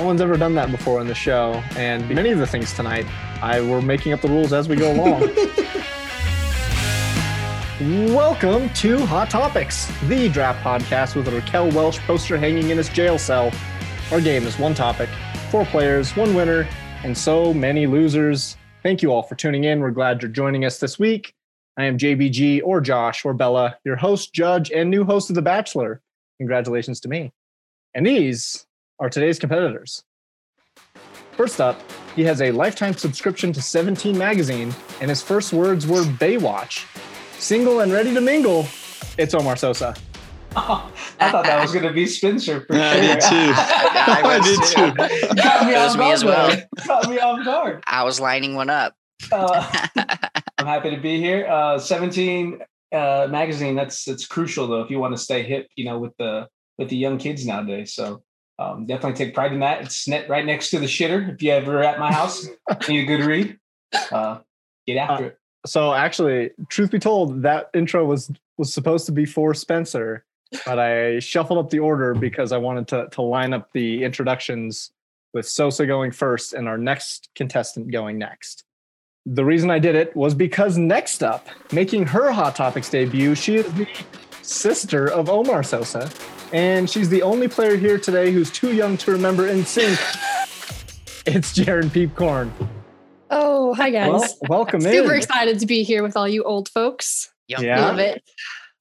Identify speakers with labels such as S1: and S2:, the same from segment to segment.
S1: No one's ever done that before on the show, and many of the things tonight, I we're making up the rules as we go along. Welcome to Hot Topics, the draft podcast with a Raquel Welch poster hanging in his jail cell. Our game is one topic, four players, one winner, and so many losers. Thank you all for tuning in. We're glad you're joining us this week. I am JBG or Josh or Bella, your host, judge, and new host of The Bachelor. Congratulations to me. And these are today's competitors. First up, he has a lifetime subscription to 17 magazine, and his first words were Baywatch. Single and ready to mingle, it's Omar Sosa.
S2: Oh, I thought that was going to be Spencer. For
S3: I
S2: sure.
S3: did too.
S4: I,
S3: I did
S4: too.
S3: too.
S2: Caught me
S4: It was
S2: off
S4: me
S2: guard.
S4: as well.
S2: though. Caught me off guard.
S4: I was lining one up.
S2: Uh, I'm happy to be here. Uh, 17 uh, magazine. That's that's crucial though if you want to stay hip. You know, with the with the young kids nowadays. So um, definitely take pride in that. It's net right next to the shitter. If you ever at my house, need a good read. Uh, get after it.
S1: So actually, truth be told, that intro was was supposed to be for Spencer, but I shuffled up the order because I wanted to to line up the introductions with Sosa going first and our next contestant going next. The reason I did it was because next up, making her Hot Topics debut, she is the sister of Omar Sosa, and she's the only player here today who's too young to remember NSYNC. It's Jaren Peepcorn.
S5: Oh, hi guys.
S1: Well, welcome
S5: Super
S1: in.
S5: Super excited to be here with all you old folks.
S4: Young
S1: Yeah.
S5: Love it.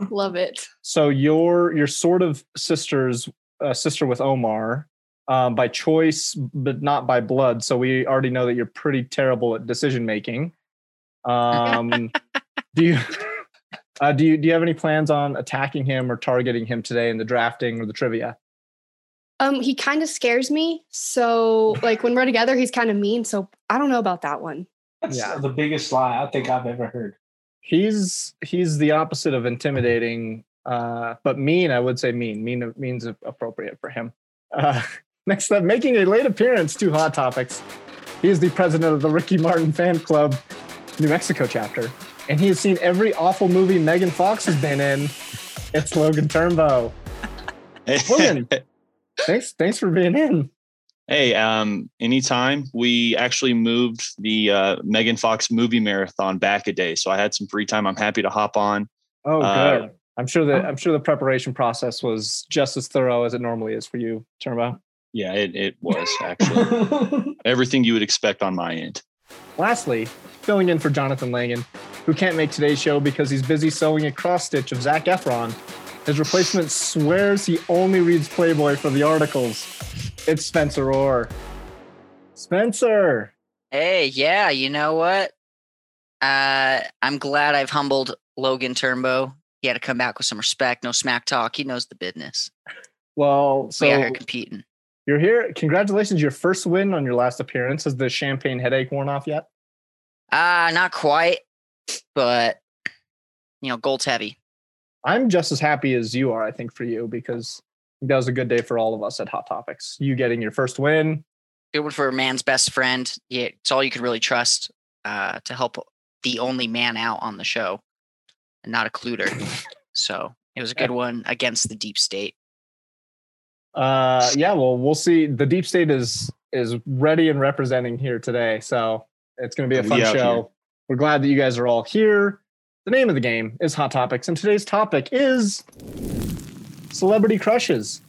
S5: Love it.
S1: So you're you're sort of sisters, uh, sister with Omar, um, by choice, but not by blood. So we already know that you're pretty terrible at decision making. Um, do you uh, do you do you have any plans on attacking him or targeting him today in the drafting or the trivia?
S5: Um, he kind of scares me. So like when we're together, he's kind of mean. So I don't know about that one.
S2: That's
S1: yeah.
S2: the biggest lie I think I've ever heard.
S1: He's he's the opposite of intimidating, uh, but mean. I would say mean. Mean means appropriate for him. Uh, next up, making a late appearance to Hot Topics, he is the president of the Ricky Martin Fan Club, New Mexico chapter, and he has seen every awful movie Megan Fox has been in. It's Logan Turnbow. Logan, thanks thanks for being in.
S3: hey, um, anytime we actually moved the uh, Megan Fox movie marathon back a day, so I had some free time. I'm happy to hop on.
S1: Oh,
S3: Uh,
S1: good. I'm sure that I'm sure the preparation process was just as thorough as it normally is for you, Turnbow.
S3: Yeah, it, it was actually everything you would expect on my end.
S1: Lastly, filling in for Jonathan Langan, who can't make today's show because he's busy sewing a cross stitch of Zac Efron. His replacement swears he only reads Playboy for the articles. It's Spencer Orr. Spencer.
S4: Hey, yeah, you know what? Uh, I'm glad I've humbled Logan Turnbow. He had to come back with some respect, no smack talk. He knows the business.
S1: Well, so
S4: we out here competing.
S1: you're here. Congratulations, your first win on your last appearance. Has the champagne headache worn off yet?
S4: Uh, not quite, but you know, gold's heavy.
S1: I'm just as happy as you are, I think, for you, because that was a good day for all of us at Hot Topics. You getting your first win.
S4: Good one for a man's best friend. Yeah, it's all you can really trust uh, to help the only man out on the show, and not a cluter. so it was a good one against the deep state.
S1: Uh, yeah, well, we'll see. The deep state is is ready and representing here today, so it's going to be a fun show.
S3: here.
S1: We're glad that you guys are all here. The name of the game is Hot Topics, and today's topic is celebrity crushes.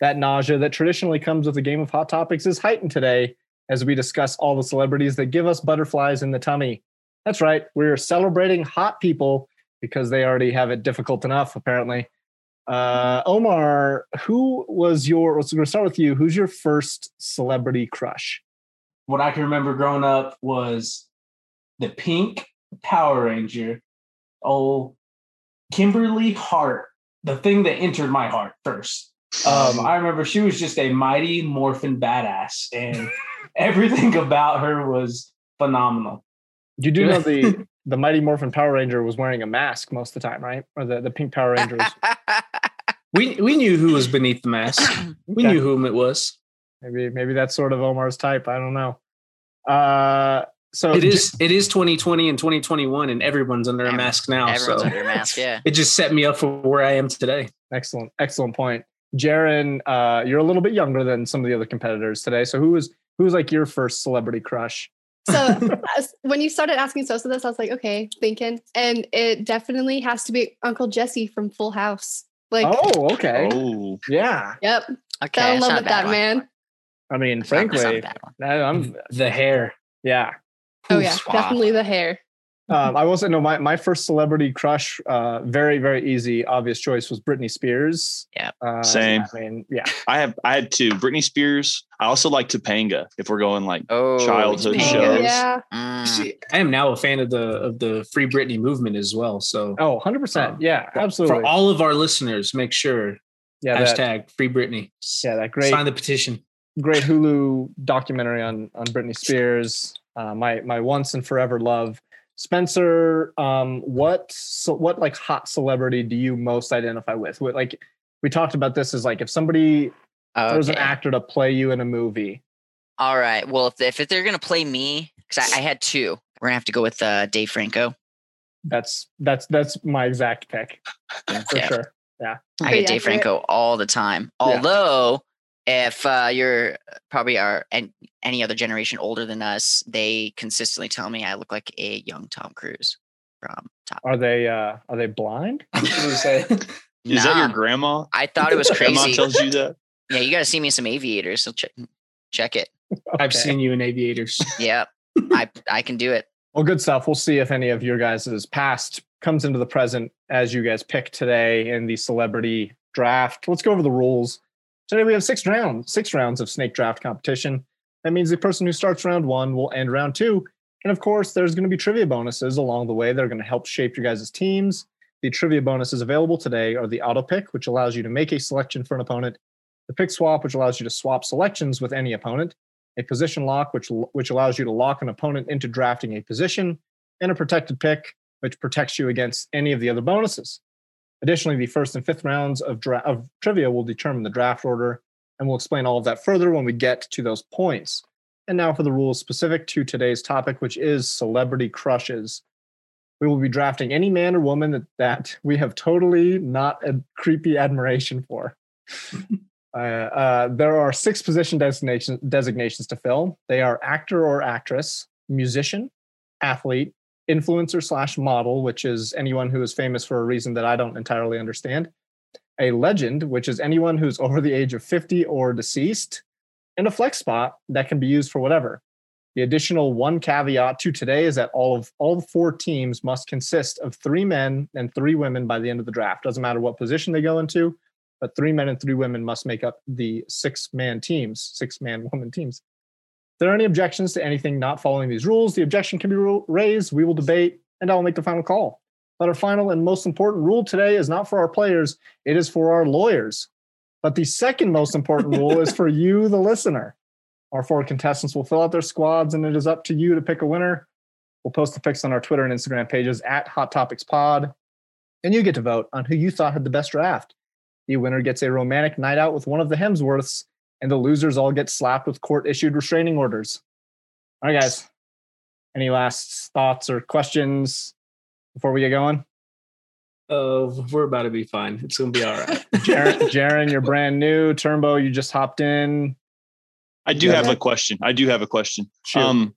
S1: That nausea that traditionally comes with a game of Hot Topics is heightened today as we discuss all the celebrities that give us butterflies in the tummy. That's right, we're celebrating hot people because they already have it difficult enough, apparently. Uh, Omar, who was your? We're gonna start with you. Who's your first celebrity crush?
S2: What I can remember growing up was the pink Power Ranger, oh Kimberly Hart, the thing that entered my heart first. Um, I remember she was just a mighty morphin badass, and everything about her was phenomenal.
S1: You do know the the Mighty Morphin Power Ranger was wearing a mask most of the time, right? Or the the Pink Power Ranger. Was,
S2: We we knew who was beneath the mask. We
S1: Okay.
S2: knew whom it was.
S1: Maybe maybe that's sort of Omar's type. I don't know. Uh, so
S6: It is it is 2020 and 2021 and everyone's under a mask now.
S4: Everyone's
S6: so
S4: under a mask, yeah.
S6: it just set me up for where I am today.
S1: Excellent, excellent point. Jaron, uh, you're a little bit younger than some of the other competitors today. So who was who was like your first celebrity crush?
S5: So when you started asking Sosa this, I was like, okay, thinking, and it definitely has to be Uncle Jesse from Full House. Like,
S1: Oh, okay.
S3: Oh,
S1: Yeah.
S5: yep,
S4: Okay,
S5: fell in love with that
S4: one.
S5: man.
S1: I mean,
S4: That's not- not
S1: frankly. I- I'm
S6: The hair.
S1: yeah.
S5: Oh yeah,
S4: Swap.
S5: definitely the hair.
S1: Um, I will say no. My, my first celebrity crush, uh, very very easy, obvious choice was Britney Spears.
S4: Yeah.
S1: Uh,
S3: Same.
S1: I mean, yeah.
S3: I have I had two. Britney Spears. I also like Topanga. If we're going like
S4: Oh,
S3: Childhood
S4: Topanga.
S3: shows.
S5: Oh, yeah.
S4: Mm.
S6: See, I am now a fan of the of the Free Britney movement as well. So
S1: Oh, 100 percent.
S6: Um,
S1: Yeah, absolutely.
S6: for all of our listeners, make sure
S1: yeah, that,
S6: hashtag Free Britney.
S1: yeah, that great
S6: Sign the petition.
S1: Great Hulu documentary on on Britney Spears. Uh, my my once and forever love. Spencer, um, what so what like hot celebrity do you most identify with? What like we talked about this is like if somebody there's an actor to play you in a movie.
S4: All right. Well, if if they're gonna play me, because I, I had two, we're gonna have to go with uh, Dave Franco.
S1: That's that's that's my exact pick for
S4: Yeah.
S1: sure.
S4: Yeah, I
S5: Pretty
S4: get Dave. Franco all the time.
S1: Yeah.
S4: Although, if uh, you're probably are and any other generation older than us, they consistently tell me I look like a young Tom Cruise from Top.
S1: Are they uh are they blind?
S3: Is that your grandma?
S4: I thought it was crazy.
S3: Grandma tells you that.
S4: yeah, you got to see me in some aviators. So check check it.
S6: I've seen you in aviators.
S4: Yeah, I I can do it.
S1: Well, good stuff. We'll see if any of your guys' past comes into the present as you guys pick today in the celebrity draft. Let's go over the rules. Today we have six rounds, six rounds of snake draft competition. That means the person who starts round one will end round two. And of course, there's going to be trivia bonuses along the way that are going to help shape your guys' teams. The trivia bonuses available today are the auto pick, which allows you to make a selection for an opponent, the pick swap, which allows you to swap selections with any opponent, a position lock, which which allows you to lock an opponent into drafting a position, and a protected pick, which protects you against any of the other bonuses. Additionally, the first and fifth rounds of, dra- of trivia will determine the draft order, and we'll explain all of that further when we get to those points. And now for the rules specific to today's topic, which is celebrity crushes. We will be drafting any man or woman that, that we have totally not a creepy admiration for. Uh, uh, there are six position designation, designations to fill. They are actor or actress, musician, athlete, influencer slash model, which is anyone who is famous for a reason that I don't entirely understand, a legend, which is anyone who's over the age of 50 or deceased, and a flex spot that can be used for whatever. The additional one caveat to today is that all of all four teams must consist of three men and three women by the end of the draft. Doesn't matter what position they go into, but three men and three women must make up the six man teams, six man woman teams. If there are any objections to anything not following these rules, the objection can be raised. We will debate, and I will make the final call. But our final and most important rule today is not for our players, it is for our lawyers. But the second most important rule is for you, the listener. Our four contestants will fill out their squads, and it is up to you to pick a winner. We'll post the picks on our Twitter and Instagram pages at Hot Topics Pod, and you get to vote on who you thought had the best draft. The winner gets a romantic night out with one of the Hemsworths, and the losers all get slapped with court issued restraining orders. All right, guys. Any last thoughts or questions before we get going?
S6: Uh, we're about to be fine. It's gonna be all right.
S1: Jaren, Jaren, you're brand new. Turbo, you just hopped in.
S3: I do
S1: Yeah.
S3: have a question. I do have a question.
S1: Shoot.
S3: Um,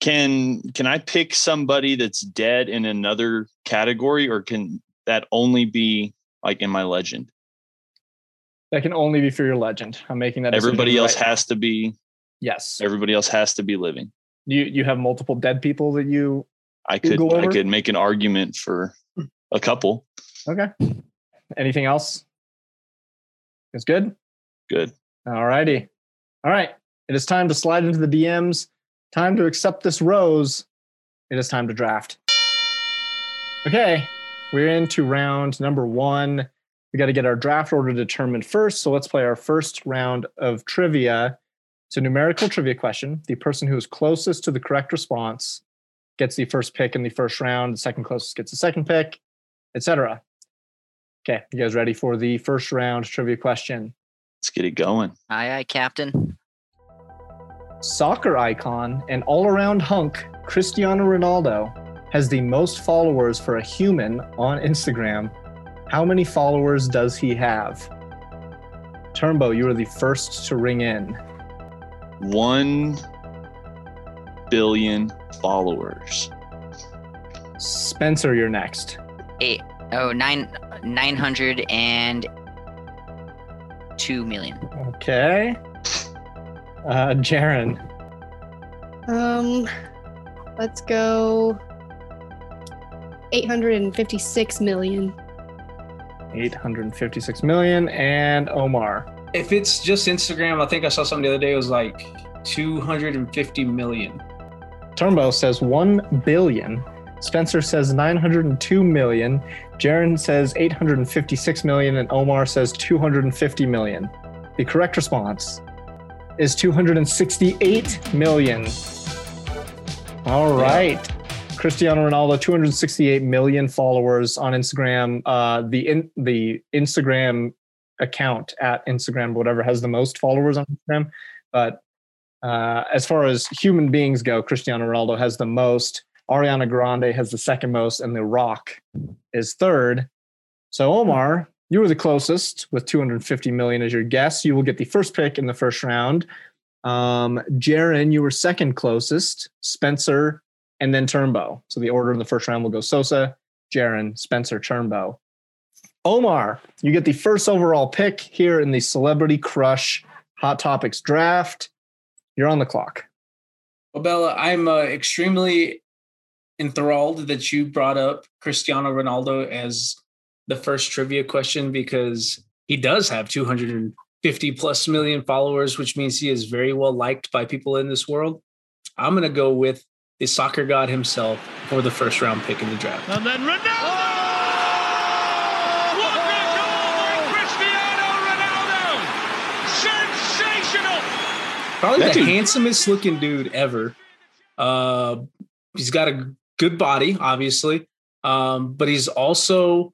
S3: can can I pick somebody that's dead in another category, or can that only be like in my legend?
S1: That can only be for your legend. I'm making that.
S3: Everybody else
S1: right now.
S3: has to be.
S1: Yes.
S3: Everybody else has to be living.
S1: You you have multiple dead people that you.
S3: I could I
S1: over?
S3: could make an argument for a couple.
S1: Okay. Anything else? It's good.
S3: Good.
S1: All righty. All right. It is time to slide into the DMs. Time to accept this rose. It is time to draft. Okay. We're into round number one. We got to get our draft order determined first. So let's play our first round of trivia. It's a numerical trivia question. The person who is closest to the correct response gets the first pick in the first round. The second closest gets the second pick, etc. Okay. You guys ready for the first round trivia question?
S3: Let's get it going.
S4: Aye, aye, Captain.
S1: soccer icon and all around hunk, Cristiano Ronaldo, has the most followers for a human on Instagram. How many followers does he have? Turnbow, you were the first to ring in.
S3: One billion followers.
S1: Spencer, you're next.
S4: Eight oh nine nine hundred and two million.
S1: Okay. Uh, Jaren.
S5: Um, let's go 856 million.
S1: 856 million. And Omar.
S6: If it's just Instagram, I think I saw something the other day. It was like 250 million.
S1: Turnbow says 1 billion. Spencer says 902 million. Jaren says 856 million. And Omar says 250 million. The correct response is 268 million. All right. Cristiano Ronaldo, 268 million followers on Instagram. Uh, the in, the Instagram account at Instagram, whatever, has the most followers on Instagram. But uh, as far as human beings go, Cristiano Ronaldo has the most. Ariana Grande has the second most, and The Rock is third. So Omar, you were the closest with 250 million as your guess. You will get the first pick in the first round. Um, Jaren, you were second closest. Spencer, and then Turnbow. So the order in the first round will go Sosa, Jaren, Spencer, Turnbow. Omar, you get the first overall pick here in the Celebrity Crush Hot Topics draft. You're on the clock.
S6: Well, Bella, I'm uh, extremely enthralled that you brought up Cristiano Ronaldo as the first trivia question because he does have 250 plus million followers, which means he is very well liked by people in this world. I'm going to go with the soccer god himself for the first round pick in the draft.
S7: And then Ronaldo! What a goal by Cristiano Ronaldo! Sensational!
S6: Probably
S3: That
S6: the
S3: dude-
S6: handsomest looking dude ever. Uh, he's got a good body, obviously, um, but he's also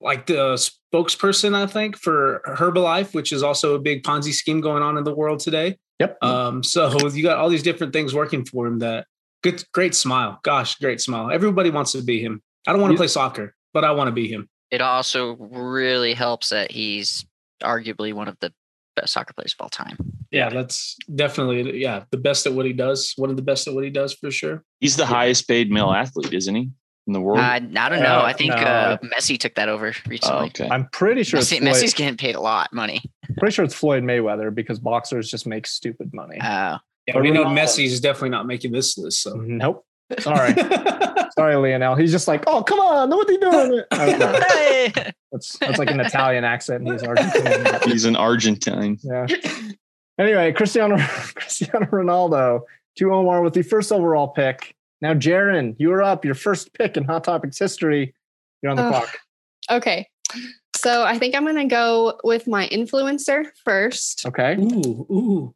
S6: like the spokesperson, I think, for Herbalife, which is also a big Ponzi scheme going on in the world today.
S1: Yep.
S6: Um, so you got all these different things working for him. That good, great smile. Gosh, great smile. Everybody wants to be him. I don't want to play soccer, but I want to be him.
S4: It also really helps that he's arguably one of the best soccer players of all time.
S6: Yeah, that's definitely yeah the best at what he does. One of the best at what he does for sure.
S3: He's the highest paid male athlete, isn't he, in the world?
S4: Uh, I don't know.
S1: Uh,
S4: I think
S1: no.
S4: uh, Messi took that over
S3: oh,
S4: recently.
S3: okay.
S1: I'm pretty sure it's
S4: Messi,
S1: Floyd,
S4: Messi's getting paid a lot money.
S1: pretty sure it's Floyd Mayweather because boxers just make stupid money.
S4: Uh,
S6: Yeah,
S1: But
S6: we know
S1: Ronaldo-
S6: Messi is definitely not making this list. So mm-hmm.
S1: Nope. Sorry. Sorry, Lionel. He's just like, oh, come on. What are you doing? I
S4: hey!
S1: That's, that's like an Italian accent. And he's Argentinian.
S3: He's an Argentine.
S1: Yeah. Anyway, Cristiano Cristiano Ronaldo to Omar oh with the first overall pick. Now, Jaren, you are up. Your first pick in Hot Topics history. You're on the
S5: Ugh.
S1: clock.
S5: Okay. So I think I'm going to go with my influencer first.
S1: Okay.
S6: ooh, ooh.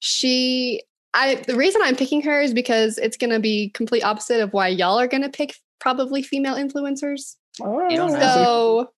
S5: She I the reason I'm picking her is because it's going to be complete opposite of why y'all are going to pick probably female influencers.
S1: Oh,
S4: You don't have to.
S5: So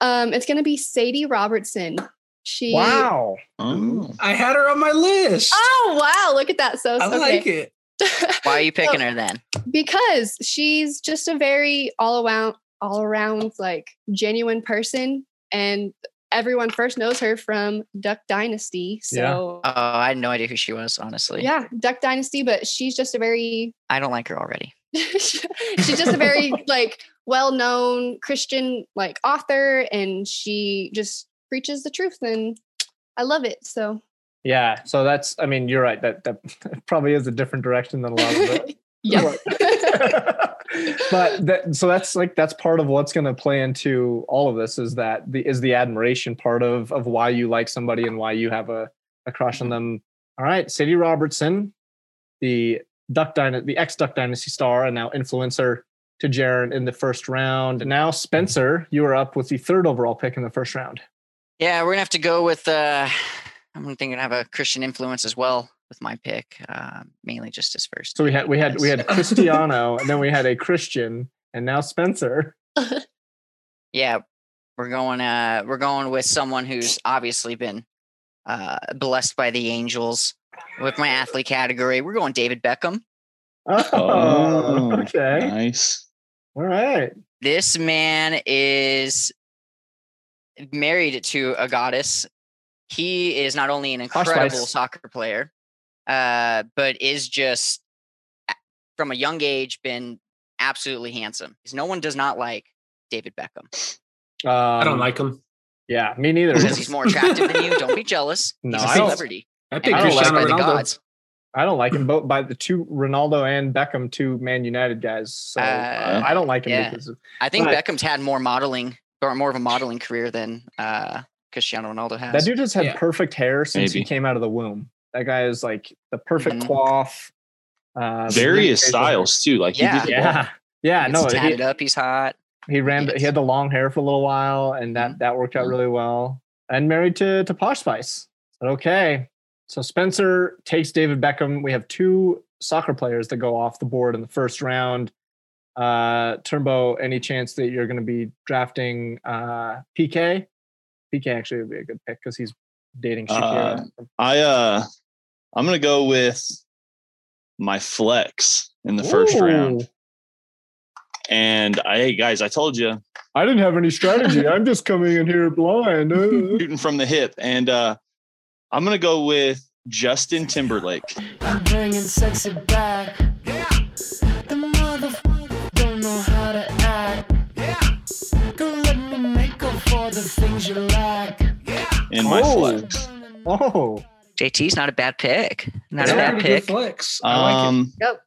S5: um it's going to be Sadie Robertson. She
S1: wow.
S3: Oh.
S6: I had her on my list.
S5: Oh wow, look at that. So
S6: I
S5: okay.
S6: like it.
S4: Why are you picking her then?
S5: because she's just a very all around all around like genuine person and everyone first knows her from Duck Dynasty.
S1: Yeah.
S5: So
S4: Oh, I had no idea who she was, honestly.
S5: yeah, Duck Dynasty, but she's just a very
S4: I don't like her already.
S5: she's just a very like well-known Christian like author and she just preaches the truth and I love it. So
S1: Yeah. So that's, I mean, you're right. That, that probably is a different direction than a lot of it.
S5: Yeah.
S1: but that, so that's like that's part of what's going to play into all of this is that the is the admiration part of of why you like somebody and why you have a, a crush on them. All right, Sadie Robertson, the Duck Dynasty, the ex Duck Dynasty star and now influencer to Jaren in the first round. Now Spencer, you are up with the third overall pick in the first round.
S4: Yeah, we're gonna have to go with. uh I'm thinking I have a Christian influence as well with my pick, uh, mainly just as first.
S1: So we had we had we had Cristiano and then we had a Christian and now Spencer.
S4: yeah, we're going. Uh, we're going with someone who's obviously been uh, blessed by the angels with my athlete category. We're going David Beckham.
S1: Oh,
S3: Oh,
S1: okay.
S3: Nice.
S1: All right.
S4: This man is married to a goddess. He is not only an incredible soccer player, uh, but is just from a young age been absolutely handsome. 'Cause No one does not like David Beckham
S1: Um,
S6: I don't like him.
S1: Yeah, me neither.
S4: because he's more attractive than you. Don't be jealous.
S1: No,
S4: he's a
S1: I don't-
S4: celebrity.
S6: I think
S1: I don't like
S4: produced
S6: Cristiano
S4: by the
S6: Ronaldo.
S4: gods.
S1: I don't like him both by the two Ronaldo and Beckham, two Man United guys. So uh,
S4: Uh,
S1: I don't like him
S4: yeah.
S1: because of,
S4: I think Beckham's had more modeling or more of a modeling career than uh, Cristiano Ronaldo has.
S1: that dude has had
S6: Yeah.
S1: perfect hair since he came out of the womb. That guy is like the perfect
S4: Mhm.
S1: cloth. Uh,
S3: Various styles too. Like
S4: Yeah.
S3: he did.
S1: Yeah, yeah.
S4: He's
S1: No,
S4: tatted
S1: he,
S4: up. He's hot.
S1: he ran.
S4: Yes.
S1: He had the long hair for a little while, and that
S4: Mhm.
S1: that worked out
S4: Mhm.
S1: really well. And married to to Posh Spice. But okay, so Spencer takes David Beckham. We have two soccer players that go off the board in the first round. Uh, Turbo, any chance that you're going to be drafting uh, Piqué? Piqué actually would be a good pick because he's dating Shakira.
S3: I uh I'm gonna go with my flex in the first round. And I hey guys, I told you
S1: I didn't have any strategy. I'm just coming in here blind. Uh.
S3: shooting from the hip. And uh I'm gonna go with Justin Timberlake.
S8: I'm bringing sexy back. The motherfucker don't know how to act. Don't let me make up for the things you lack.
S3: in my
S1: Oh.
S3: flex.
S1: oh,
S4: JT's not a bad pick. Not
S6: That's
S4: a bad
S6: pretty good
S4: pick.
S6: flex. I like it.
S3: Um
S5: Yep.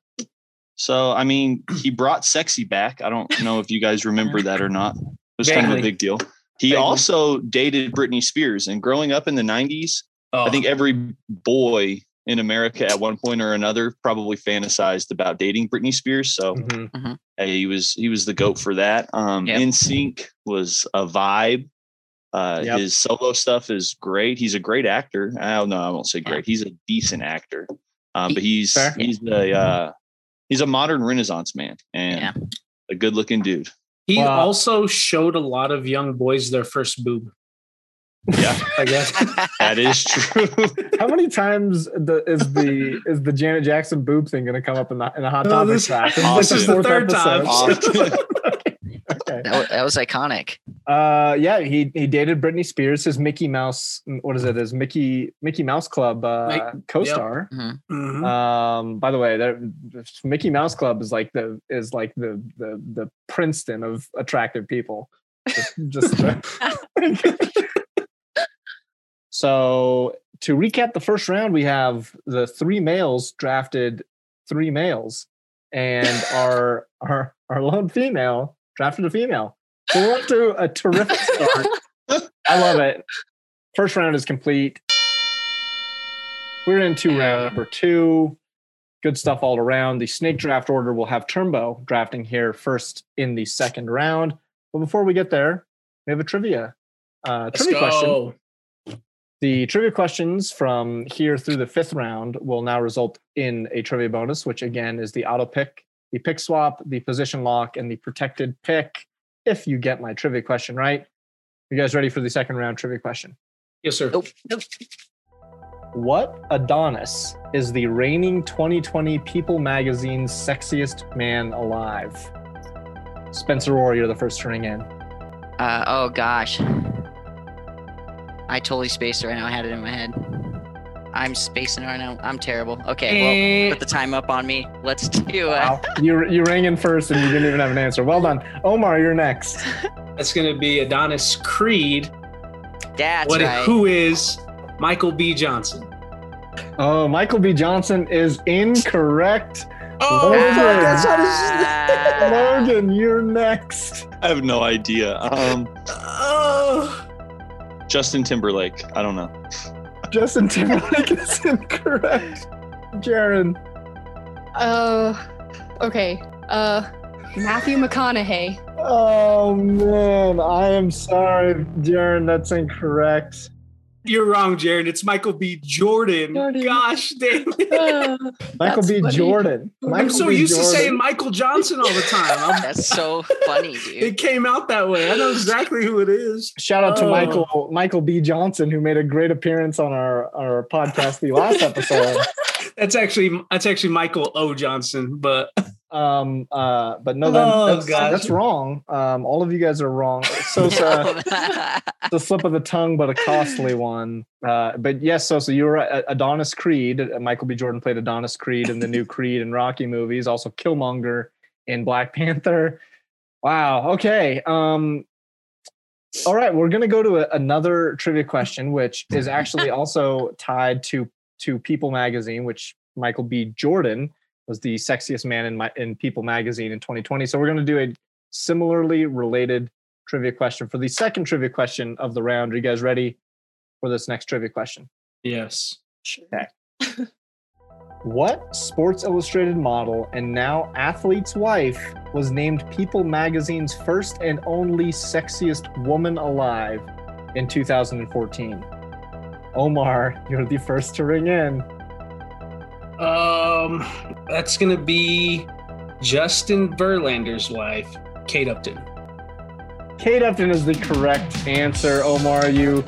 S3: so I mean he brought sexy back. I don't know if you guys remember that or not. It was kind of a big deal. He
S6: Vaguely.
S3: also dated Britney Spears and growing up in the 90s,
S6: Oh,
S3: I think every boy in America at one point or another probably fantasized about dating Britney Spears. So
S1: mhm.
S3: hey, he was he was the goat for that. Um,
S4: Yep.
S3: NSYNC was a vibe. Uh,
S1: Yep.
S3: His solo stuff is great. He's a great actor. I don't know. I won't say great. He's a decent actor. Um, but he's
S1: Fair.
S3: he's a uh, he's a modern Renaissance man and
S4: Yeah.
S3: a good looking dude.
S6: he
S1: Wow.
S6: also showed a lot of young boys their first boob.
S3: Yeah,
S6: I guess.
S3: that is true.
S1: How many times the, is the is the Janet Jackson boob thing going to come up in the in the hot
S6: Oh,
S1: topic
S6: this-
S1: track?
S3: this is the
S1: fourth
S6: third time.
S1: episode.
S3: Often.
S1: Okay.
S4: That was, that was iconic.
S1: Uh, yeah, he he dated Britney Spears, his Mickey Mouse. What is it? His Mickey Mickey Mouse Club uh,
S6: Mike-
S1: co-star.
S6: Mhm.
S1: Um, by the way, there, Mickey Mouse Club is like the is like the the the Princeton of attractive people. Just, just so to recap the first round, we have the three males drafted three males, and our our our lone female drafted a female. So we're up to a terrific start. I love it. First round is complete. We're into round number two. Good stuff all around. The snake draft order will have Turnbow drafting here first in the second round. But before we get there, we have a trivia. Uh, trivia question. The trivia questions from here through the fifth round will now result in a trivia bonus, which again is the auto pick, the pick swap, the position lock, and the protected pick. If you get my trivia question right, you guys ready for the second round trivia question?
S6: Yes, sir.
S4: Nope. Nope.
S1: What Adonis is the reigning 2020 People magazine's sexiest man alive? Spencer Orr, you're the first to ring in.
S4: Uh, oh gosh. I totally spaced it right now. I had it in my head. I'm spacing it right now. I'm terrible. Okay, well, put the time up on me. Let's do it.
S1: Wow. you, you rang in first and you didn't even have an answer. Well done. Omar, you're next.
S6: That's going to be Adonis Creed.
S4: That's
S6: what?
S4: right.
S6: Who is Michael B. Johnson?
S1: Oh, Michael B. Johnson is incorrect.
S6: Oh,
S1: Logan.
S6: that's not his-.
S1: Logan, you're next.
S3: I have no idea. Um,
S6: Oh.
S3: Justin Timberlake. I don't know.
S1: Justin Timberlake is incorrect. Jaron.
S5: Uh, okay. Uh, Matthew McConaughey.
S1: Oh man, I am sorry, Jaron. That's incorrect.
S6: You're wrong, Jared. It's Michael B. Jordan.
S1: Jordan.
S6: Gosh damn it.
S5: Uh,
S1: Michael
S5: That's
S1: B.
S5: funny.
S1: Jordan.
S6: I'm so
S1: B.
S6: used to saying Michael Johnson all the time. I'm-
S4: That's so funny, dude.
S6: it came out that way. I know exactly who it is.
S1: Shout out to
S6: Oh.
S1: Michael Michael B. Johnson, who made a great appearance on our our podcast the last episode.
S6: That's actually that's actually Michael O. Johnson, but
S1: Um, uh, but no, that,
S6: Oh,
S1: that's,
S6: gosh.
S1: that's wrong. Um, all of you guys are wrong. Sosa, the slip of the tongue, but a costly one. Uh, but yes, Sosa, you were right. Adonis Creed. Uh, Michael B. Jordan played Adonis Creed in the new Creed and Rocky movies. Also, Killmonger in Black Panther. Wow. Okay. Um, all right, we're gonna go to a, another trivia question, which is actually also tied to to People Magazine, which Michael B. Jordan was the sexiest man in my in People Magazine in 2020. So we're gonna do a similarly related trivia question for the second trivia question of the round. Are you guys ready for this next trivia question?
S6: Yes. Okay.
S1: What Sports Illustrated model and now athlete's wife was named People Magazine's first and only sexiest woman alive in 2014? Omar, you're the first to ring in.
S6: Um, that's gonna be Justin Verlander's wife, Kate Upton.
S1: Kate Upton is the correct answer. Omar, you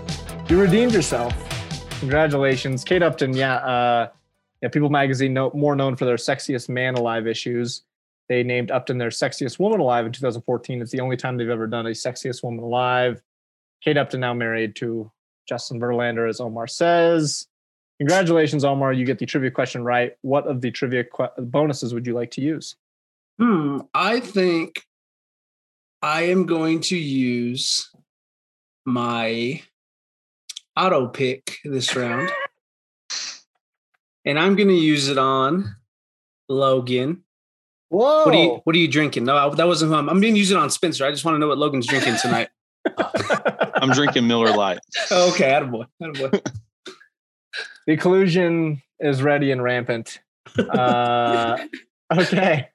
S1: you redeemed yourself. Congratulations, Kate Upton. Yeah, uh, yeah. People Magazine, no, more known for their sexiest man alive issues. They named Upton their sexiest woman alive in 2014. It's the only time they've ever done a sexiest woman alive. Kate Upton now married to Justin Verlander, as Omar says. Congratulations, Omar. You get the trivia question right. What of the trivia que- bonuses would you like to use?
S6: Hmm. I think I am going to use my auto pick this round. and I'm going to use it on Logan.
S1: Whoa!
S6: What are you What are you drinking? No, that wasn't who I'm. I'm going to use it on Spencer. I just want to know what Logan's drinking tonight.
S3: I'm drinking Miller Lite.
S6: okay, attaboy. attaboy.
S1: the collusion is ready and rampant. Uh, okay,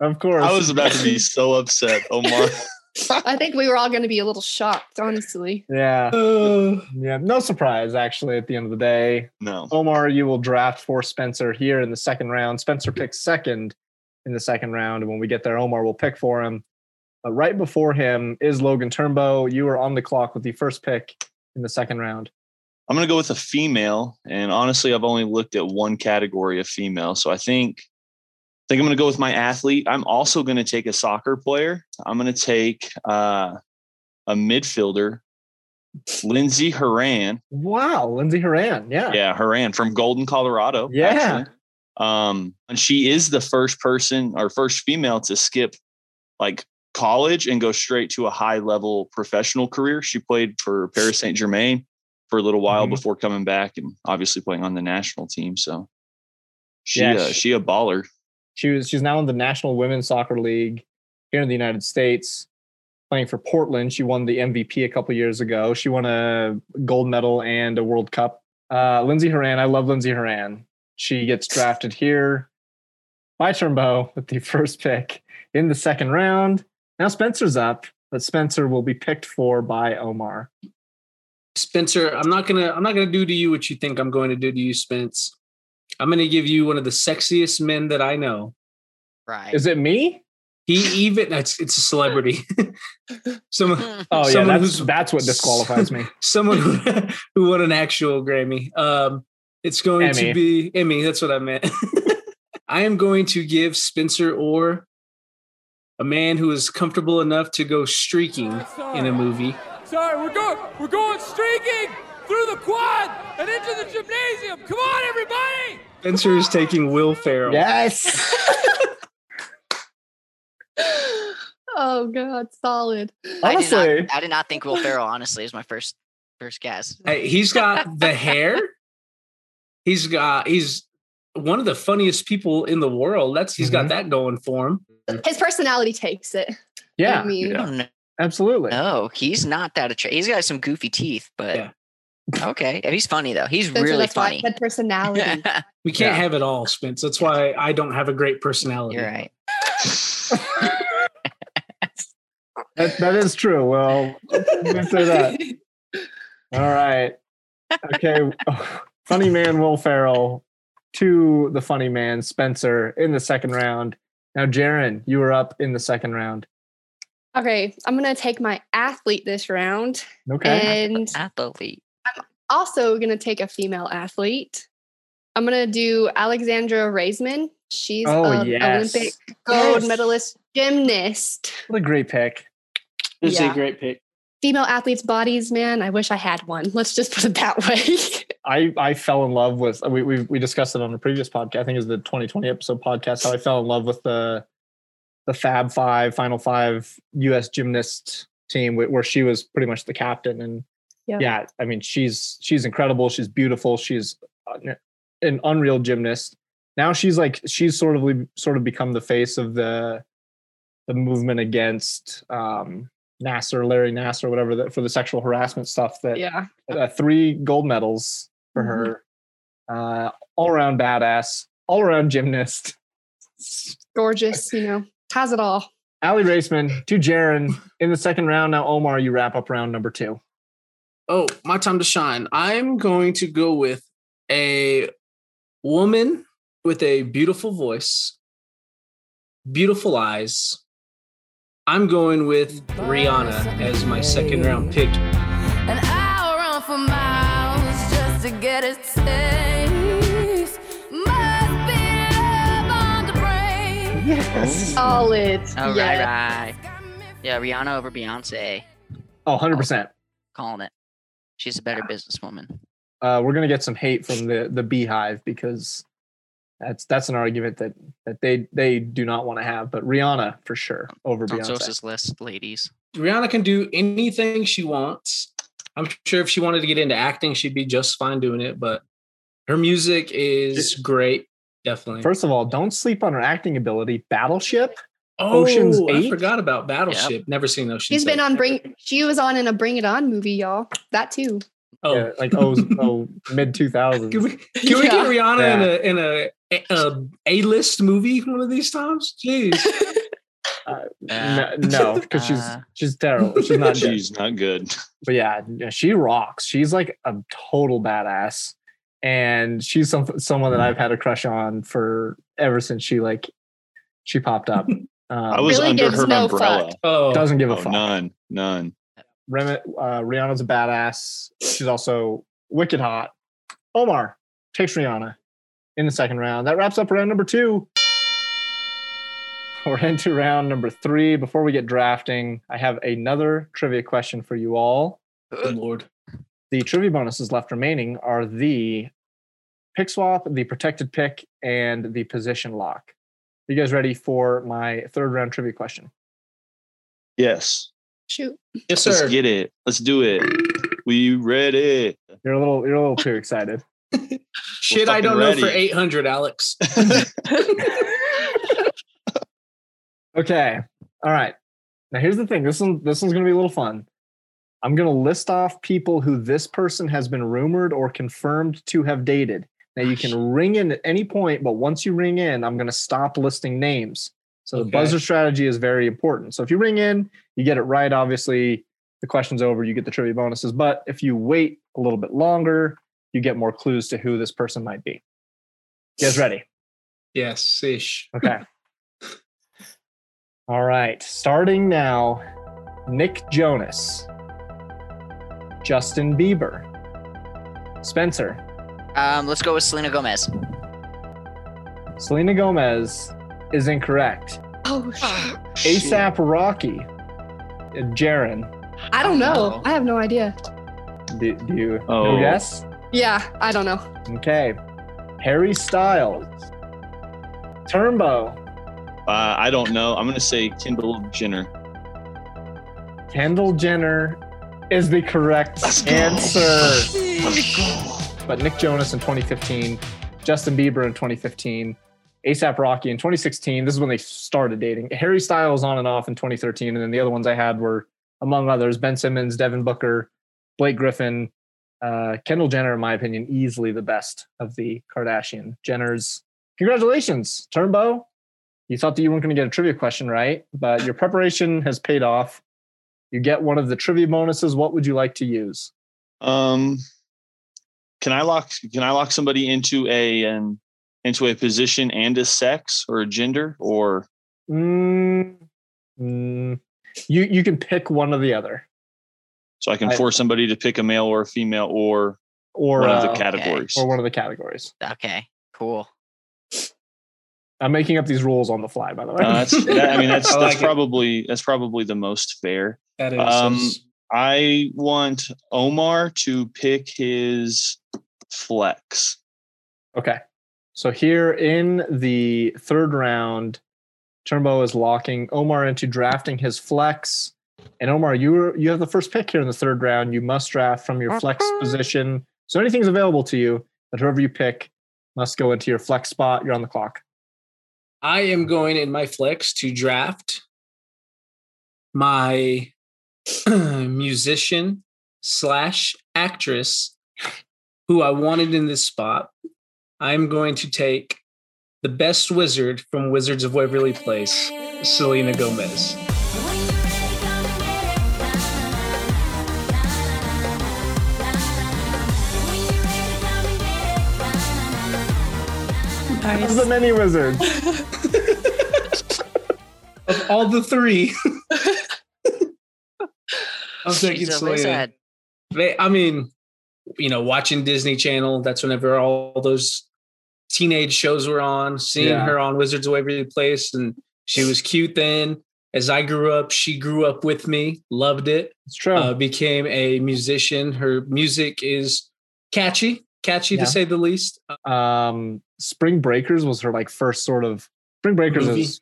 S1: of course.
S3: I was about to be so upset, Omar.
S5: I think we were all going to be a little shocked, honestly.
S1: Yeah,
S6: Uh,
S1: yeah. No surprise, actually. At the end of the day,
S3: No.
S1: Omar, you will draft for Spencer here in the second round. Spencer picks second in the second round, and when we get there, Omar will pick for him. But right before him is Logan Turnbow. You are on the clock with the first pick in the second round.
S3: I'm going to go with a female. And honestly, I've only looked at one category of female. So I think, I think I'm going to go with my athlete. I'm also going to take a soccer player. I'm going to take uh, a midfielder, Lindsey Horan.
S1: Wow, Lindsey Horan. Yeah.
S3: Yeah, Horan from Golden, Colorado.
S1: Yeah.
S3: actually. Um, and she is the first person or first female to skip like college and go straight to a high level professional career. She played for Paris Saint Germain for a little while
S1: Mhm.
S3: before coming back and obviously playing on the national team. So she
S1: Yeah,
S3: uh,
S1: she-
S3: she a baller.
S1: She was she's now in the National Women's Soccer League here in the United States, playing for Portland. She won the MVP a couple years ago. She won a gold medal and a World Cup. Uh, Lindsey Horan, I love Lindsey Horan. She gets drafted here by Turnbow with the first pick in the second round. Now Spencer's up, but Spencer will be picked for by Omar.
S6: Spencer, I'm not gonna I'm not gonna do to you what you think I'm going to do to you, Spence. I'm gonna give you one of the sexiest men that I know.
S4: Right.
S1: Is it me?
S6: He even it's it's a celebrity. someone
S1: Oh yeah,
S6: Someone
S1: that's
S6: who's-
S1: that's what disqualifies me.
S6: someone who, who won an actual Grammy. Um, it's going
S1: Emmy.
S6: to be Emmy. That's what I meant. I am going to give Spencer Orr a man who is comfortable enough to go streaking in a movie.
S9: Sorry, we're going we're going streaking through the quad and into the gymnasium. Come on, everybody!
S6: Spencer is taking Will Ferrell.
S1: Yes.
S5: Oh God, solid.
S4: I did
S1: Honestly,
S4: not. I did not think Will Ferrell. Honestly, is my first first guess.
S6: Hey, he's got the hair. He's got he's one of the funniest people in the world. That's he's got mm-hmm. that going for him.
S5: His personality takes it.
S1: yeah,
S5: I mean,
S4: no,
S1: absolutely.
S4: no, he's not that attractive. He's got some goofy teeth, but
S6: Yeah.
S4: okay. And he's funny though. He's
S5: Spencer,
S4: really
S5: that's why I
S4: funny.
S5: said personality.
S6: We can't
S1: Yeah.
S6: have it all, Spence. That's why I don't have a great personality.
S4: You're right.
S1: That, that is true. Well, let's say that. All right. Okay. funny man Will Ferrell to the funny man Spencer in the second round. Now, Jaron, you were up in the second round.
S5: Okay, I'm gonna take my athlete this round,
S1: Okay.
S5: and
S4: Athlete.
S5: I'm also gonna take a female athlete. I'm gonna do Alexandra Raisman. She's
S1: Oh,
S5: an
S1: yes.
S5: Olympic gold
S1: Yes.
S5: medalist gymnast.
S1: What a great pick.
S6: This is a great pick.
S5: Female athletes' bodies, man. I wish I had one. Let's just put it that way.
S1: I, I fell in love with we, we we discussed it on a previous podcast. I think it was the 2020 episode podcast. How I fell in love with the the Fab Five, Final Five U.S. gymnast team, where she was pretty much the captain. And
S5: Yeah.
S1: yeah, I mean she's she's incredible. She's beautiful. She's an- unreal gymnast. Now she's like she's sort of sort of become the face of the the movement against um, Nassar, Larry Nassar, whatever that for the sexual harassment stuff that
S5: yeah.
S1: uh, three gold medals for
S5: Mhm.
S1: her. Uh, all around badass, all around gymnast.
S5: Gorgeous, you know. Has it all.
S1: Aly Raisman to Jaron in the second round. Now, Omar, you wrap up round number two.
S6: Oh, my time to shine. I'm going to go with a woman with a beautiful voice, beautiful eyes. I'm going with Rihanna as my second round pick.
S8: And I'll run for miles just to get a taste.
S1: Yes.
S5: Solid.
S4: All right,
S5: yeah.
S4: right. Yeah, Rihanna over Beyonce.
S1: Oh, 100%.
S4: Calling it. She's a better businesswoman.
S1: Uh, we're going to get some hate from the, the beehive because that's that's an argument that that they they do not want to have. But Rihanna for sure over
S4: It's on
S1: Beyonce.
S4: Sosa's list, ladies.
S6: Rihanna can do anything she wants. I'm sure if she wanted to get into acting, she'd be just fine doing it. But her music is great, definitely.
S1: First of all, don't sleep on her acting ability. Battleship.
S6: oh,
S1: Ocean's
S6: I
S1: Eight?
S6: forgot about Battleship. Never seen Ocean's.
S5: She's been
S6: Eight.
S5: on Bring. She was on in a Bring It On movie, y'all. That too.
S6: Oh,
S1: Yeah, like oh, oh mid 2000s.
S6: Can we, can we get
S5: Yeah.
S6: Rihanna in a in a a a list movie one of these times? Jeez.
S1: No, no, because she's
S4: Uh,
S1: she's terrible. She's not good.
S3: She's not good.
S1: But yeah, yeah, she rocks. She's like a total badass, and she's some someone that I've had a crush on for ever since she like she popped up. Um,
S3: I was
S5: Really
S3: under her
S5: no
S3: umbrella.
S5: fuck.
S6: Oh,
S1: doesn't give a
S3: Oh,
S1: fuck.
S3: none, none.
S1: Rem- uh, Rihanna's a badass. She's also wicked hot. Omar takes Rihanna in the second round. That wraps up round number two. We're into round number three. Before we get drafting, I have another trivia question for you all.
S6: good lord.
S1: The trivia bonuses left remaining are the pick swap, the protected pick, and the position lock. You guys ready for my third round trivia question?
S3: Yes.
S5: Shoot.
S6: Yes, sir.
S3: Let's get it. Let's do it. We ready.
S1: You're a little, you're a little too excited.
S6: Shit, I don't know for 800, Alex.
S1: Okay. All right. Now here's the thing. This one this one's gonna be a little fun. I'm gonna list off people who this person has been rumored or confirmed to have dated. Now you can ring in at any point, but once you ring in, I'm gonna stop listing names. So the buzzer strategy is very important. So if you ring in, you get it right. Obviously, the question's over, you get the trivia bonuses. But if you wait a little bit longer, you get more clues to who this person might be. You guys ready?
S6: yes, ish.
S1: Okay. All right. Starting now, Nick Jonas, Justin Bieber, Spencer,
S4: Um, let's go with Selena Gomez.
S1: Selena Gomez is incorrect.
S5: Oh, shit.
S1: ASAP Rocky, uh, Jaron.
S5: I don't know.
S4: know.
S5: I have no idea.
S1: Do, do you
S3: Oh.
S1: no guess?
S5: Yeah, I don't know.
S1: Okay. Harry Styles, Turnbow,
S3: Uh, I don't know. I'm gonna say Kendall Jenner.
S1: Kendall Jenner is the correct answer. But Nick Jonas in 2015, Justin Bieber in 2015, ASAP Rocky in 2016. This is when they started dating. Harry Styles on and off in 2013, and then the other ones I had were, among others, Ben Simmons, Devin Booker, Blake Griffin, uh, Kendall Jenner. In my opinion, easily the best of the Kardashian Jenners. Congratulations, Turnbow. You thought that you weren't going to get a trivia question right, but your preparation has paid off. You get one of the trivia bonuses. What would you like to use?
S3: Um, can I lock? Can I lock somebody into a an into a position and a sex or a gender or
S1: Mm, mm, you you can pick one or the other,
S3: so I can
S1: I-
S3: force somebody to pick a male or a female or
S1: or
S3: one of the
S1: uh,
S3: categories.
S1: or one of the categories.
S4: Okay, cool.
S1: I'm making up these rules on the fly, by the way.
S3: Uh, that's, that, I mean, that's
S6: I
S3: that's
S6: like it.
S3: probably that's probably the most fair.
S6: That is.
S3: Um, I want Omar to pick his flex.
S1: Okay. So here in the third round, Turnbow is locking Omar into drafting his flex. And Omar, you you have the first pick here in the third round. You must draft from your flex position. So anything's available to you, but whoever you pick must go into your flex spot. You're on the clock.
S6: I am going in my flex to draft my musician slash actress who I wanted in this spot. I'm going to take the best wizard from Wizards of Waverly Place, Selena Gomez.
S1: That's the mini wizard.
S6: Of all the three, I'm taking Selena. They, I mean, you know, watching Disney Channel, that's whenever all those teenage shows were on, seeing
S1: Yeah.
S6: her on Wizards of Waverly Place, and she was cute then. As I grew up, she grew up with me, loved it,
S1: It's true.
S6: uh, became a musician. Her music is catchy, catchy
S1: Yeah.
S6: to say the least.
S1: um spring breakers was her like first sort of spring breakers
S6: Movie.
S1: is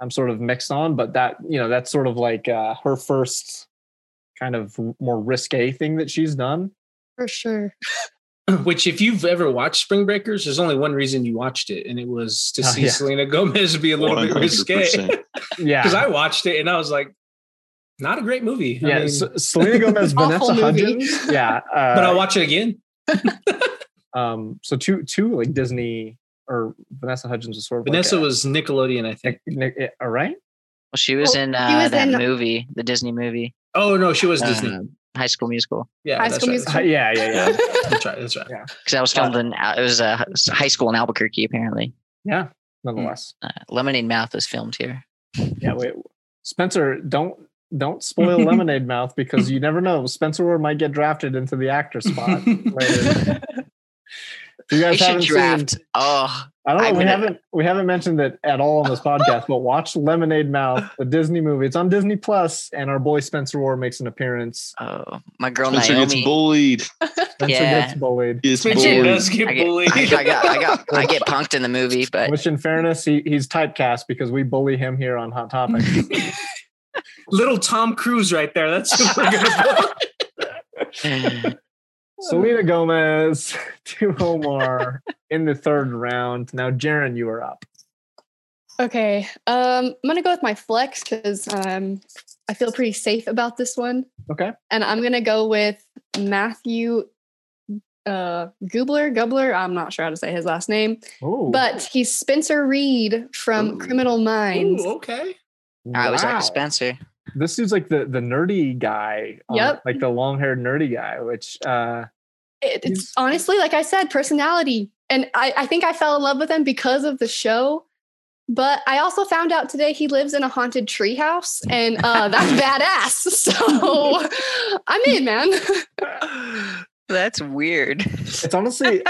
S1: i'm sort of mixed on but that you know that's sort of like uh her first kind of more risque thing that she's done
S5: For sure.
S6: Which, if you've ever watched Spring Breakers, there's only one reason you watched it, and it was to
S1: Oh,
S6: see
S1: yeah.
S6: Selena Gomez be a little bit risque.
S1: yeah
S6: Because I watched it and I was like, not a great movie. I mean,
S1: S- selena gomez vanessa
S5: Awful movie.
S1: hudgens yeah uh,
S6: but I'll watch it again.
S1: um so two two like disney or vanessa hudgens was sort of
S6: Vanessa
S1: like a-
S6: was Nickelodeon, I think.
S1: Nick- Nick- all right
S4: Well, she was
S5: Oh,
S4: in
S5: he
S4: uh,
S5: was
S4: that
S5: in-
S4: movie, the Disney movie,
S6: Oh no, she was Disney.
S4: uh, High School Musical,
S6: yeah,
S5: High School
S6: right.
S5: Musical.
S1: Uh, yeah yeah yeah
S6: That's right. That's right.
S4: Yeah, because that was filmed in uh, it was a high school in Albuquerque. Apparently,
S1: yeah nonetheless
S4: uh, Lemonade Mouth was filmed here.
S1: yeah wait spencer don't don't spoil lemonade mouth because you never know spencer Orr might get drafted into the actor spot later If you guys
S4: should
S1: haven't
S4: draft.
S1: seen
S4: Oh,
S1: I don't know.
S4: I'm
S1: we
S4: gonna-
S1: haven't we haven't mentioned it at all on this podcast, but watch Lemonade Mouth, the Disney movie. It's on Disney Plus, and our boy Spencer Orr makes an appearance.
S4: oh, my girl
S3: Spencer gets
S4: Naomi.
S3: bullied.
S1: Spencer
S4: Yeah.
S1: gets bullied.
S3: He gets
S6: Spencer
S3: bullied.
S6: does get
S4: I get,
S6: bullied.
S4: I, I got, I got, I get punked in the movie, but
S1: Which, in fairness, he, he's typecast because we bully him here on Hot Topic.
S6: Little Tom Cruise right there. That's who we're gonna put.
S1: Selena Gomez to Omar in the third round. Now, Jaron, you are up.
S5: Okay. Um, I'm gonna go with my flex because um, I feel pretty safe about this one,
S1: Okay.
S5: and I'm gonna go with Matthew uh, Gubler. Gubler. I'm not sure how to say his last name,
S1: Ooh.
S5: but he's Spencer Reid from
S3: Ooh.
S5: Criminal Minds.
S6: Ooh, okay.
S4: I was
S1: Wow.
S4: like Spencer.
S1: This dude's like the the nerdy guy. um,
S5: Yep.
S1: like the long haired nerdy guy, which uh
S5: It- it's honestly, like I said, personality. And I, I think I fell in love with him because of the show. But I also found out today he lives in a haunted treehouse, and uh, that's badass. So I'm in, man.
S4: That's weird.
S1: it's honestly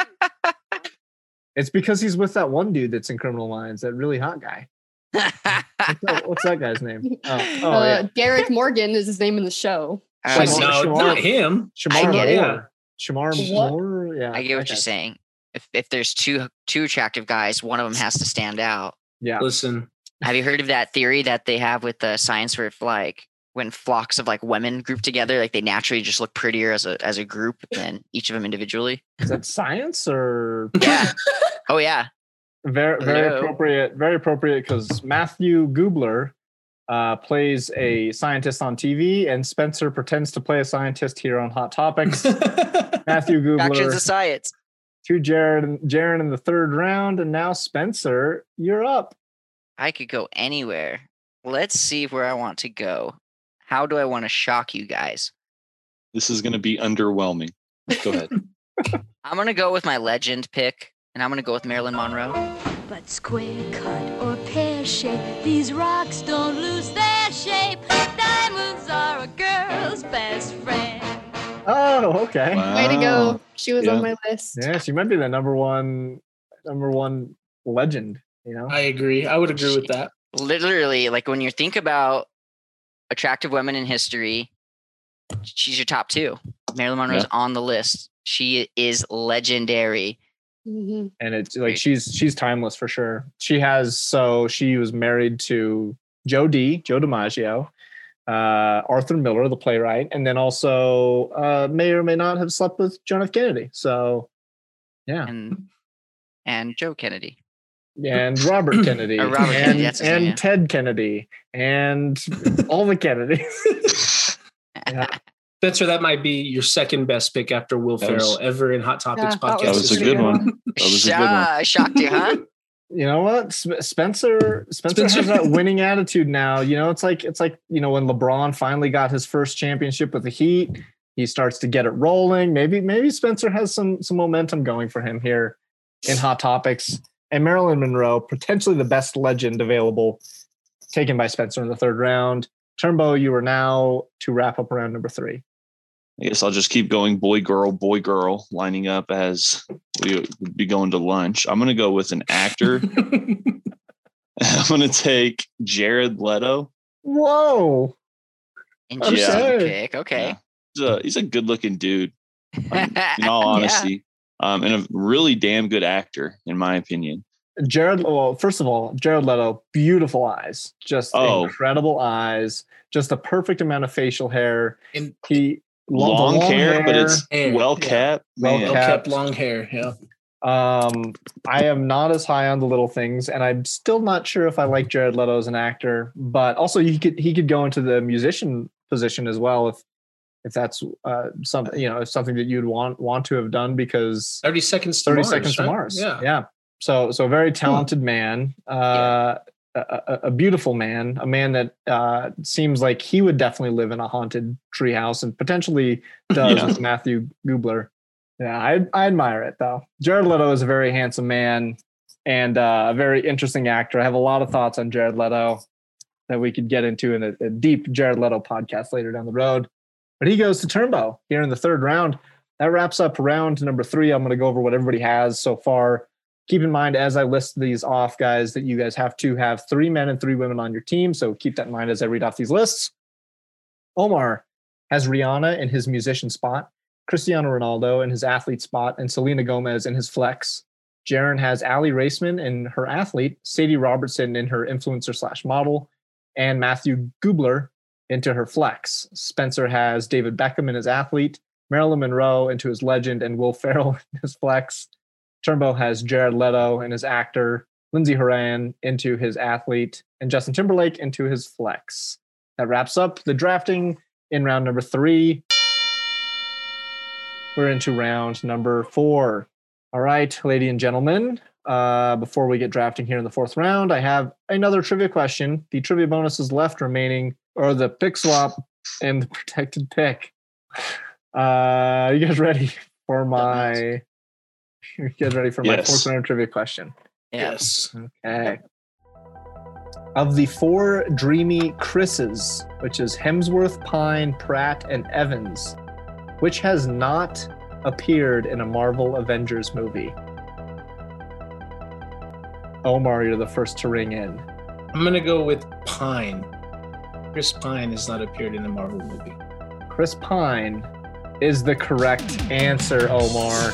S1: it's because he's with that one dude that's in Criminal Minds, that really hot guy. What's that, what's that guy's name? Oh, oh
S5: uh,
S1: yeah.
S5: Derek Morgan is his name in the show.
S4: I,
S1: Shemar-
S4: was-
S6: no,
S1: Shemar-
S6: not him.
S1: Shemar
S4: get it.
S1: Shemar
S5: What?
S1: Moore. Yeah.
S4: I get what
S1: okay.
S4: you're saying. If if there's two two attractive guys, one of them has to stand out.
S1: Yeah.
S6: Listen,
S4: Have you heard of that theory that they have with the science where if like when flocks of like women group together, like they naturally just look prettier as a as a group than each of them individually?
S1: Is that science or
S4: Yeah. oh yeah.
S1: Very very
S4: Hello.
S1: appropriate? Very appropriate because Matthew Gubler uh, plays a scientist on TV, and Spencer pretends to play a scientist here on Hot Topics. Matthew Gubler.
S4: Factions of
S1: Gubler
S4: science.
S1: to Jared, Jaron in the third round, and now Spencer, you're up.
S4: I could go anywhere. Let's see where I want to go. How do I want to shock you guys?
S3: This is going to be underwhelming. Go ahead.
S4: I'm gonna go with my legend pick, and I'm gonna go with Marilyn Monroe.
S10: But square cut or pear shape, these rocks don't lose their shape. Diamonds are a girl's best friend.
S1: Oh, okay.
S5: Way to go. She was
S3: Yeah.
S5: on my list.
S1: Yeah, she might be the number one number one legend You know,
S6: I agree. I would agree with that.
S4: Literally, like when you think about attractive women in history, she's your top two. Marilyn Monroe's
S3: Yeah.
S4: on the list. She is legendary.
S5: Mhm.
S1: and it's like she's she's timeless for sure. She has so she was married to Joe D, Joe DiMaggio, uh, Arthur Miller, the playwright, and then also uh, may or may not have slept with John F. Kennedy. So yeah,
S4: And and Joe Kennedy.
S1: and Robert Kennedy,
S4: Or Robert
S1: and,
S4: Kennedy, that's his
S1: and
S4: yeah.
S1: Ted Kennedy, and all the Kennedys. Yeah.
S6: Spencer, that might be your second best pick after Will
S3: That
S6: Ferrell
S3: was-
S6: ever in Hot Topics
S5: Yeah, that
S6: podcast.
S3: That was a good one. That was a good one.
S4: Sha- shocked you, huh?
S1: you know what Sp- spencer spencer has
S6: Spencer-
S1: that winning attitude now you know it's like it's like you know when lebron finally got his first championship with the heat he starts to get it rolling maybe maybe spencer has some some momentum going for him here in hot topics and marilyn monroe potentially the best legend available taken by spencer in the third round turnbow you are now to wrap up round number three
S3: I guess I'll just keep going boy, girl, boy, girl, lining up as we would be going to lunch. I'm going to go with an actor. I'm going to take Jared Leto.
S1: whoa
S4: Interesting
S1: Okay.
S4: pick. Okay.
S3: He's a, he's a good looking dude, um, in all
S4: Yeah.
S3: honesty, um, and a really damn good actor, in my opinion.
S1: Jared, well, first of all, Jared Leto, beautiful eyes, just
S3: Oh.
S1: incredible eyes, just the perfect amount of facial hair.
S6: And
S1: He lo- the
S3: Long, hair, but it's
S6: hair,
S3: well
S6: yeah.
S3: kept.
S1: Well
S3: Man.
S6: well
S1: kept.
S6: kept long hair. Yeah.
S1: Um, I am not as high on the little things, and I'm still not sure if I like Jared Leto as an actor. But also, he could he could go into the musician position as well if if that's uh, something you know something that you'd want want to have done because
S6: 30 seconds to
S1: 30
S6: Mars.
S1: seconds to? Mars.
S6: Yeah.
S1: Yeah. So, so a very talented man, uh, a, a, a beautiful man, a man that uh, seems like he would definitely live in a haunted treehouse and potentially does
S3: Yeah.
S1: with Matthew Gubler. Yeah, I, I admire it though. Jared Leto is a very handsome man and uh, a very interesting actor. I have a lot of thoughts on Jared Leto that we could get into in a, a deep Jared Leto podcast later down the road. But he goes to Turnbow here in the third round. That wraps up round number three. I'm going to go over what everybody has so far. Keep in mind as I list these off, guys, that you guys have to have three men and three women on your team. So keep that in mind as I read off these lists. Omar has Rihanna in his musician spot, Cristiano Ronaldo in his athlete spot, and Selena Gomez in his flex. Jaron has Aly Raisman in her athlete, Sadie Robertson in her influencer slash model, and Matthew Gubler into her flex. Spencer has David Beckham in his athlete, Marilyn Monroe into his legend, and Will Ferrell in his flex. Turnbow has Jared Leto in his actor, Lindsey Horan into his athlete, and Justin Timberlake into his flex. That wraps up the drafting in round number three. We're into round number four. All right, ladies and gentlemen, uh, before we get drafting here in the fourth round, I have another trivia question. The trivia bonuses left remaining are the pick swap and the protected pick. Uh, you guys ready for my? You guys ready for my
S3: Yes.
S1: fourth round trivia question?
S6: Yes.
S1: Okay. Of the four dreamy Chris's, which is Hemsworth, Pine, Pratt, and Evans, which has not appeared in a Marvel Avengers movie? Omar, you're the first to ring in.
S6: I'm gonna go with Pine. Chris Pine has not appeared in a Marvel movie.
S1: Chris Pine is the correct answer, Omar.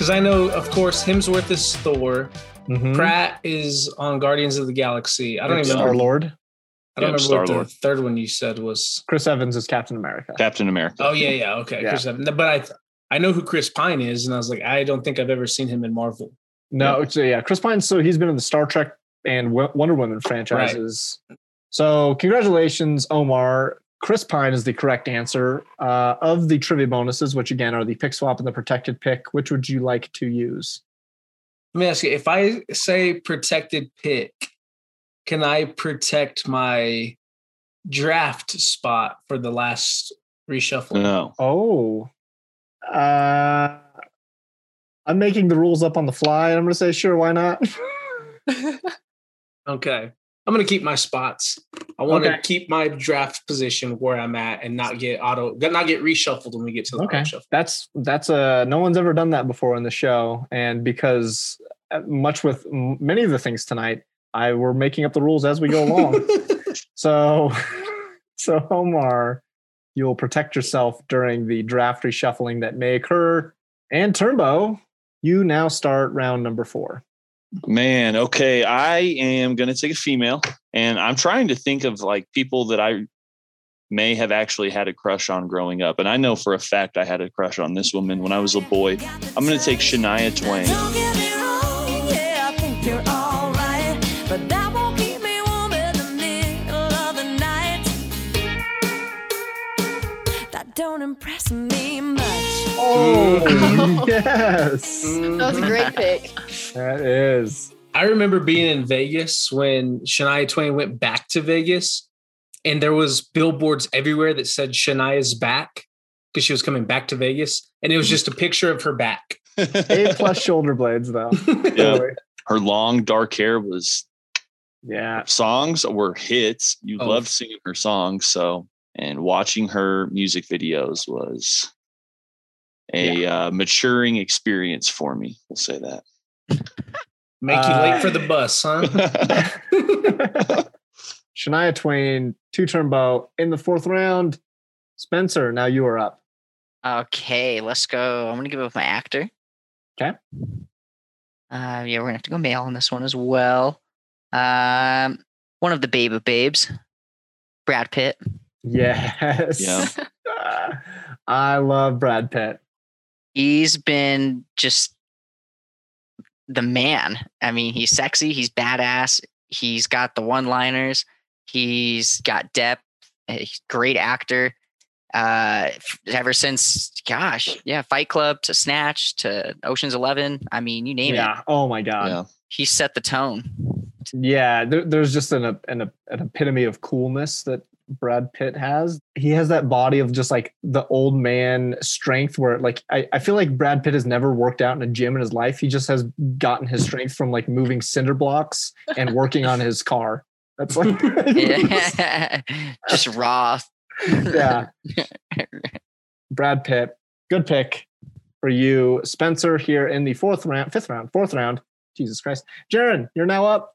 S6: Because I know, of course, Hemsworth is Thor.
S1: Mhm.
S6: Pratt is on Guardians of the Galaxy. I don't even
S1: Star. Lord.
S6: I don't
S3: Yep,
S6: remember what
S3: Star-Lord.
S6: the third one you said was.
S1: Chris Evans is Captain America.
S3: Captain America.
S6: Oh yeah, yeah, okay.
S1: Yeah.
S6: Chris Evans. But I, I know who Chris Pine is, and I was like, I don't think I've ever seen him in Marvel.
S1: No, so yeah, Chris Pine. So he's been in the Star Trek and Wonder Woman franchises. So congratulations, Omar. Chris Pine is the correct answer uh, of the trivia bonuses, which again are the pick swap and the protected pick. Which would you like to use?
S6: Let me ask you: If I say protected pick, can I protect my draft spot for the last reshuffle?
S3: No.
S1: Oh, uh, I'm making the rules up on the fly. I'm going to say sure. Why not?
S6: Okay. I'm gonna keep my spots. I want to keep my draft position where I'm at and not get auto, not get reshuffled when we get to the
S1: Okay,
S6: shuffle.
S1: that's that's uh no one's ever done that before in the show, and because uh, much with many of the things tonight, I we're making up the rules as we go along. so, so Omar, you'll protect yourself during the draft reshuffling that may occur. And Turnbow, you now start round number four.
S3: Man, okay. I am going to take a female and I'm trying to think of like people that I may have actually had a crush on growing up. And I know for a fact I had a crush on this woman when I was a boy. I'm going to take Shania Twain.
S8: Don't get me wrong, yeah, I think you're alright, but that won't keep me warm in the middle of the night. That don't impress me much.
S1: Oh, mm. yes.
S5: That was a great pick.
S1: That is.
S6: I remember being in Vegas when Shania Twain went back to Vegas, and there was billboards everywhere that said Shania's back because she was coming back to Vegas, and it was just a picture of her back.
S1: A plus shoulder blades, though.
S3: Yeah. Her long dark hair was
S1: Yeah.
S3: songs were hits. You
S6: Oh.
S3: loved singing her songs. So, and watching her music videos was a uh, maturing experience for me. We'll say that.
S6: Make you
S1: Uh,
S6: late for the bus, huh?
S1: Shania Twain, two Turnbow in the fourth round. Spencer, now you are up.
S4: Okay, let's go. I'm gonna give it with my actor.
S1: Okay.
S4: Uh, yeah, we're gonna have to go male on this one as well. Um, one of the babe of babes, Brad Pitt.
S1: Yes.
S3: Yeah.
S1: I love Brad Pitt.
S4: He's been just the man. I mean, he's sexy. He's badass. He's got the one-liners. He's got depth. uh, He's a great actor. Uh, ever since, gosh, yeah, Fight Club to Snatch to Ocean's Eleven. I mean, you name it.
S1: Yeah. Oh my God.
S3: yeah.
S4: He set the tone.
S1: Yeah. there, there's just an, an, an epitome of coolness that Brad Pitt has. He has that body of just like the old man strength where like I, I feel like Brad Pitt has never worked out in a gym in his life. He just has gotten his strength from like moving cinder blocks and working on his car. That's like
S4: Yeah. just raw.
S1: yeah. Brad Pitt, good pick for you, Spencer. Here in the fourth round, fifth round, fourth round. Jesus Christ, Jaron, you're now up.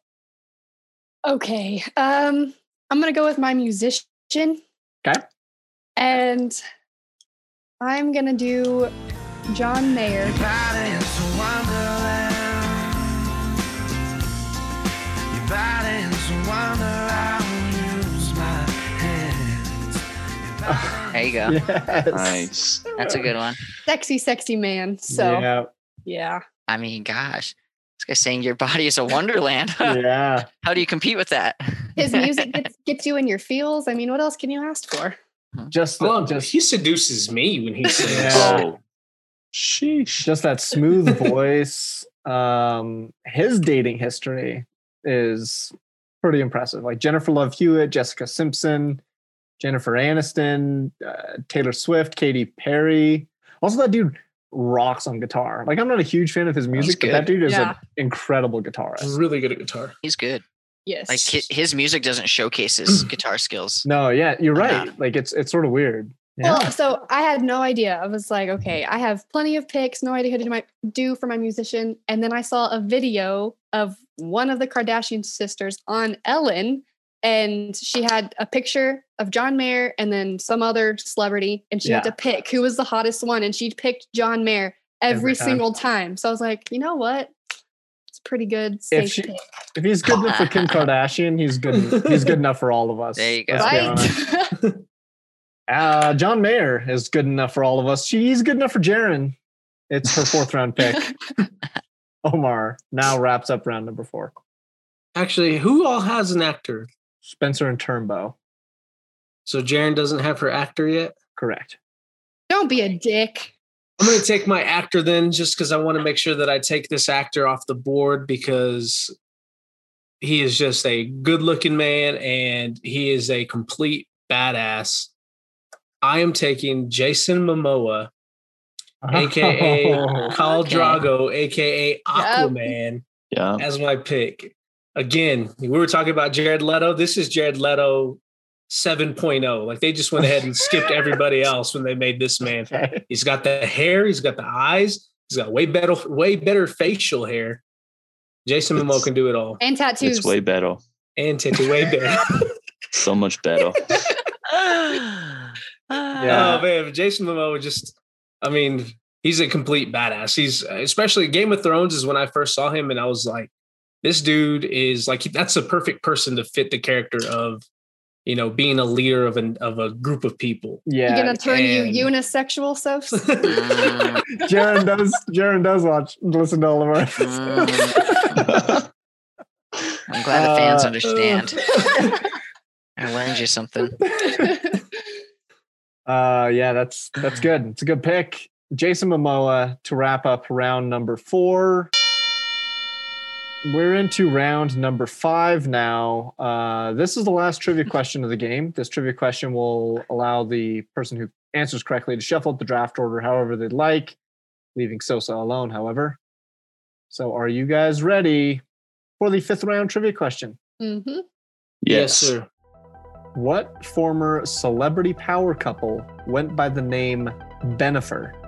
S5: Okay. Um, I'm gonna go with my musician.
S1: Okay.
S5: And I'm gonna do John Mayer.
S4: There you go.
S1: Yes.
S3: Nice.
S4: That's a good one.
S5: Sexy, sexy man. So yeah.
S1: yeah,
S4: I mean, gosh, this guy's saying your body is a wonderland.
S1: yeah.
S4: How do you compete with that?
S5: His music gets, gets you in your feels. I mean, what else can you ask for?
S1: Just, the-
S6: Oh,
S1: just,
S6: he seduces me when he sings.
S1: Yeah.
S3: Oh, sheesh.
S1: just that smooth voice. Um, his dating history is pretty impressive. Like Jennifer Love Hewitt, Jessica Simpson, Jennifer Aniston, uh, Taylor Swift, Katy Perry. Also, that dude rocks on guitar. Like, I'm not a huge fan of his music, but that dude is
S5: Yeah.
S1: an incredible guitarist.
S6: Really good at guitar.
S4: He's good.
S5: Yes.
S4: Like hi- his music doesn't showcase his guitar skills.
S1: No, yeah, you're
S4: Yeah.
S1: right. Like, it's it's sort of weird. Yeah.
S5: Well, so I had no idea. I was like, okay, I have plenty of picks, no idea who to my, do for my musician. And then I saw a video of one of the Kardashian sisters on Ellen, and she had a picture of John Mayer and then some other celebrity, and she had to pick who was the hottest one, and she picked John Mayer every,
S1: Every time.
S5: single time. So I was like, you know what? It's pretty good safe
S1: she-
S5: pick.
S1: if he's good enough for Kim Kardashian, he's good. He's good enough for all of us.
S4: There you go.
S1: Let's be honest.
S5: Right?
S1: Uh, John Mayer is good enough for all of us. She's good enough for Jaron. It's her fourth round pick. Omar now wraps up round number four.
S6: Actually, who all has an actor?
S1: Spencer and Turnbow.
S6: So Jaren doesn't have her actor yet.
S1: Correct.
S5: Don't be a dick.
S6: I'm going to take my actor then, just because I want to make sure that I take this actor off the board because he is just a good looking man and he is a complete badass. I am taking Jason Momoa, aka Khal
S5: Okay.
S6: Drogo, aka Aquaman,
S3: Yeah.
S6: as my pick. Again, we were talking about Jared Leto. This is Jared Leto 7.0. Like they just went ahead and skipped everybody else when they made this man.
S1: Okay.
S6: He's got the hair, he's got the eyes, he's got way better, way better facial hair. Jason Momoa can do it all.
S5: And tattoos.
S3: It's way better.
S6: And tattoo way better.
S3: So much better.
S6: Oh man, Jason Momoa would just I mean, he's a complete badass. He's especially Game of Thrones is when I first saw him and I was like, this dude is like that's a perfect person to fit the character of you know being a leader of an of a group of people.
S5: yeah You're
S1: Yeah,
S5: gonna turn you
S6: and-
S5: unisexual, so
S4: Mm,
S1: Jaron does. Jaron does watch, listen to all of our.
S4: mm. I'm glad the fans
S1: Uh,
S4: understand. I learned you something.
S1: Uh, yeah, that's that's good. It's a good pick. Jason Momoa to wrap up round number four. We're into round number five now. Uh, this is the last trivia question of the game. This trivia question will allow the person who answers correctly to shuffle up the draft order however they'd like, leaving Sosa alone, however. So, are you guys ready for the fifth round trivia question?
S5: hmm
S3: yes.
S6: sir.
S1: What former celebrity power couple went by the name Bennifer?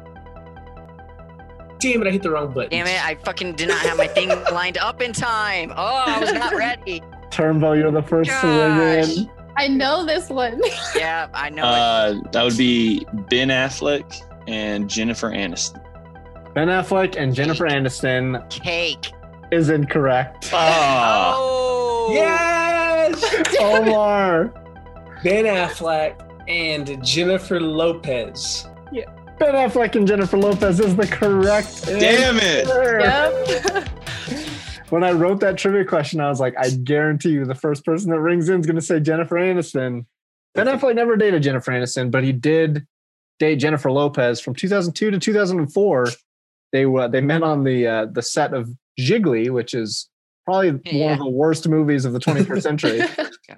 S6: Damn it, I hit the wrong button.
S4: Damn it! I fucking did not have my thing lined up in time. Oh, I was not ready.
S1: Turnbow, you're the first to win.
S4: Gosh.
S5: I know this one.
S4: Yeah, I know. it.
S3: Uh, that would be Ben Affleck and Jennifer Aniston.
S1: Ben Affleck and Jennifer Aniston
S4: Cake.
S1: is incorrect.
S3: Ah,
S4: Oh.
S6: Yes!
S1: Omar.
S6: ben Affleck and Jennifer Lopez.
S1: Ben Affleck and Jennifer Lopez is the correct.
S3: damn it!
S1: answer.
S5: yep.
S1: When I wrote that trivia question, I was like, I guarantee you the first person that rings in is going to say Jennifer Aniston. Ben Affleck never dated Jennifer Aniston, but he did date Jennifer Lopez from 2002 to 2004. They uh, they met on the uh, the set of Gigli, which is probably one of the worst movies of the 21st century.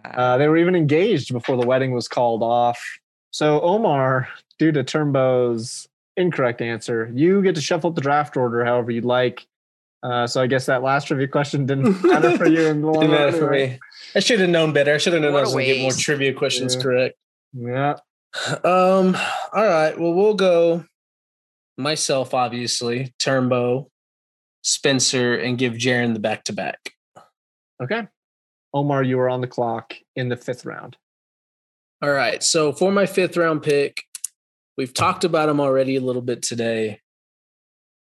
S1: Uh, they were even engaged before the wedding was called off. So Omar, due to Turnbow's incorrect answer, you get to shuffle up the draft order however you'd like. Uh, so I guess that last trivia question didn't matter for you in the long
S6: Didn't
S1: run.
S6: matter for me. I should have known better. I should have known
S4: What
S6: I
S4: a
S6: was going to get more trivia questions
S1: Yeah.
S6: correct.
S1: Yeah.
S6: Um. All right. Well, we'll go myself, obviously, Turnbow, Spencer, and give Jaron the back to back.
S1: Okay. Omar, you are on the clock in the fifth round.
S6: All right. So for my fifth round pick, we've talked about him already a little bit today.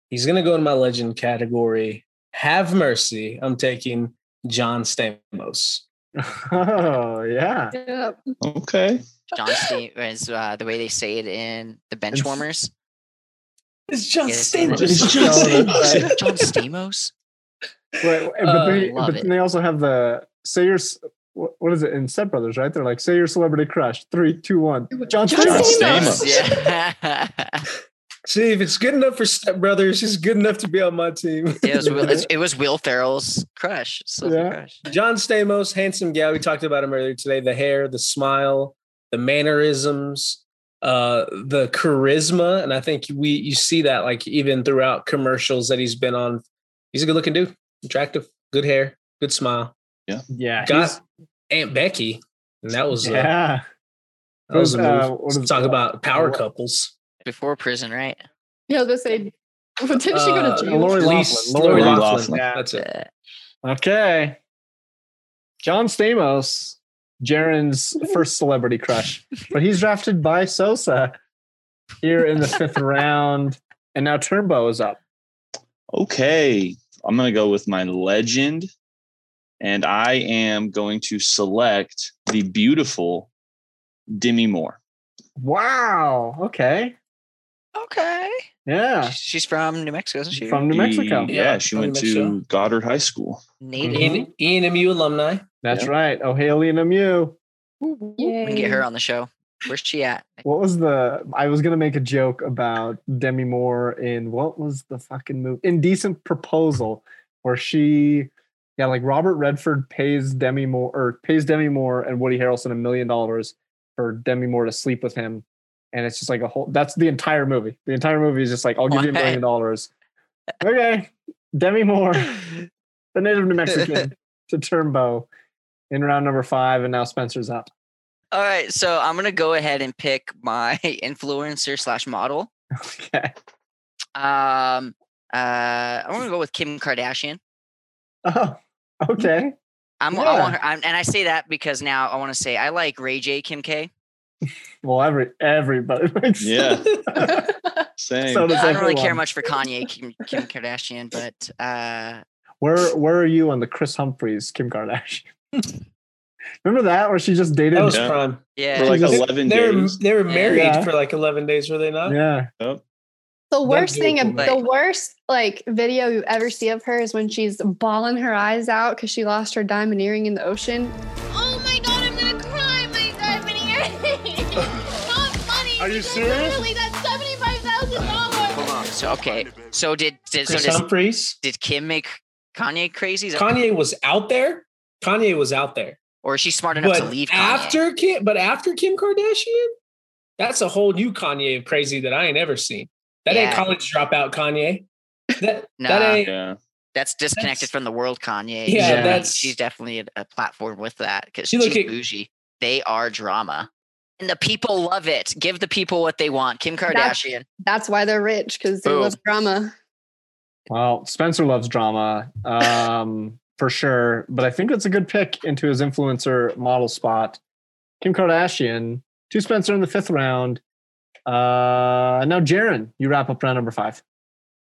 S6: He's going to go in my legend category. Have mercy. I'm taking John Stamos.
S1: Oh, yeah.
S5: Yep.
S3: Okay.
S4: John Stamos is uh, the way they say it in the bench
S1: It's-
S4: warmers.
S6: It's John
S4: Yeah.
S6: Stamos.
S3: It's John Stamos.
S4: John Stamos.
S1: Wait, but,
S6: Uh,
S1: they,
S4: love
S1: but
S4: it.
S1: then they also have the say your s- what what is it in Step Brothers, right? They're like say your celebrity crush. Three, two, one. John
S5: John
S1: Stamos.
S5: Stamos.
S4: Yeah.
S6: See, if it's good enough for Step Brothers, it's good enough to be on my team.
S4: it, was Will, it was Will Ferrell's crush. celebrity
S1: Yeah.
S4: crush.
S6: John Stamos, handsome guy. We talked about him earlier today. The hair, the smile, the mannerisms, uh, the charisma, and I think we you see that like even throughout commercials that he's been on. He's a good looking dude, attractive, good hair, good smile.
S1: Yeah. Yeah.
S6: Got
S1: he's-
S6: Aunt Becky, and that was uh,
S1: yeah.
S6: that was a
S1: Uh,
S6: move.
S1: what is-
S6: Talk about power
S1: what-
S6: couples.
S4: Before prison, right?
S5: Yeah, I was gonna say, didn't she go
S6: Uh,
S5: to jail?
S1: Lori
S6: Least-
S1: Loughlin.
S6: Lori
S1: Lori
S6: Loughlin.
S3: Loughlin.
S1: Yeah.
S6: That's it.
S4: Uh,
S1: Okay. John Stamos, Jaron's first celebrity crush, but he's drafted by Sosa here in the fifth round. And now Turnbow is up.
S3: Okay. I'm going to go with my legend. And I am going to select the beautiful Demi Moore.
S1: Wow. Okay.
S4: okay.
S1: Yeah.
S4: She's from New Mexico, isn't she?
S1: From New Mexico.
S3: Yeah,
S6: Yeah,
S3: she went to Goddard High School.
S4: Native. Mm-hmm.
S6: Ian, ENMU alumni.
S1: That's
S3: Yeah.
S1: right. O'Haley and Mew.
S4: We can get her on the show. Where's she at?
S1: What was the? I was gonna make a joke about Demi Moore in what was the fucking movie? Indecent Proposal, where she, yeah, like Robert Redford pays Demi Moore or pays Demi Moore and Woody Harrelson a million dollars for Demi Moore to sleep with him, and it's just like a whole. That's the entire movie. The entire movie is just like, I'll give you a million dollars. Okay, Demi Moore, the native New Mexican, to Turnbow in round number five, and now Spencer's up.
S4: All right, so I'm gonna go ahead and pick my influencer slash model.
S1: Okay.
S4: Um, uh, I'm gonna go with Kim Kardashian.
S1: Oh, okay.
S4: I'm, I
S1: Yeah.
S4: want her, I'm, and I say that because now I want to say I like Ray J Kim K.
S1: Well, every everybody likes.
S3: Yeah. Same.
S1: So
S4: I don't really care much for Kanye Kim, Kim Kardashian, but uh,
S1: Where Where are you on the Kris Humphries Kim Kardashian? Remember that where she just dated?
S6: That was
S3: Yeah.
S6: prime.
S4: yeah,
S3: For like
S1: They-
S3: 11
S6: They were
S3: days.
S6: they were married
S1: Yeah.
S6: for like eleven days, were they not?
S1: yeah.
S3: Yep.
S5: The worst thing,
S6: beautiful,
S5: the worst like video you ever see of her is when she's bawling her eyes out because she lost her diamond earring in the ocean.
S10: Oh my god, I'm gonna cry my diamond earring. Not funny.
S7: Are you serious?
S10: Literally, that's seventy-five thousand dollars.
S4: so okay. So did did, so
S6: Kris
S4: does,
S6: Humphries.
S4: did Kim make Kanye crazy? Is that-
S6: Kanye was out there. Kanye was out there.
S4: or is she smart enough
S6: But
S4: to leave Kanye?
S6: after Kim, but after Kim Kardashian, that's a whole new Kanye crazy that I ain't ever seen. That ain't college dropout Kanye. That that ain't.
S3: Yeah.
S4: that's disconnected
S6: That's-
S4: from the world Kanye.
S6: Yeah,
S4: She-
S6: that's-
S4: she's definitely a, a platform with that because
S6: You
S4: she's
S6: look at-
S4: bougie. They are drama. And the people love it. Give the people what they want. Kim Kardashian.
S5: That's why they're rich because they
S4: Boom.
S5: love drama.
S1: Well, Spencer loves drama, um, for sure. But I think it's a good pick into his influencer model spot. Kim Kardashian to Spencer in the fifth round. Uh, now, Jaron, you wrap up round number five.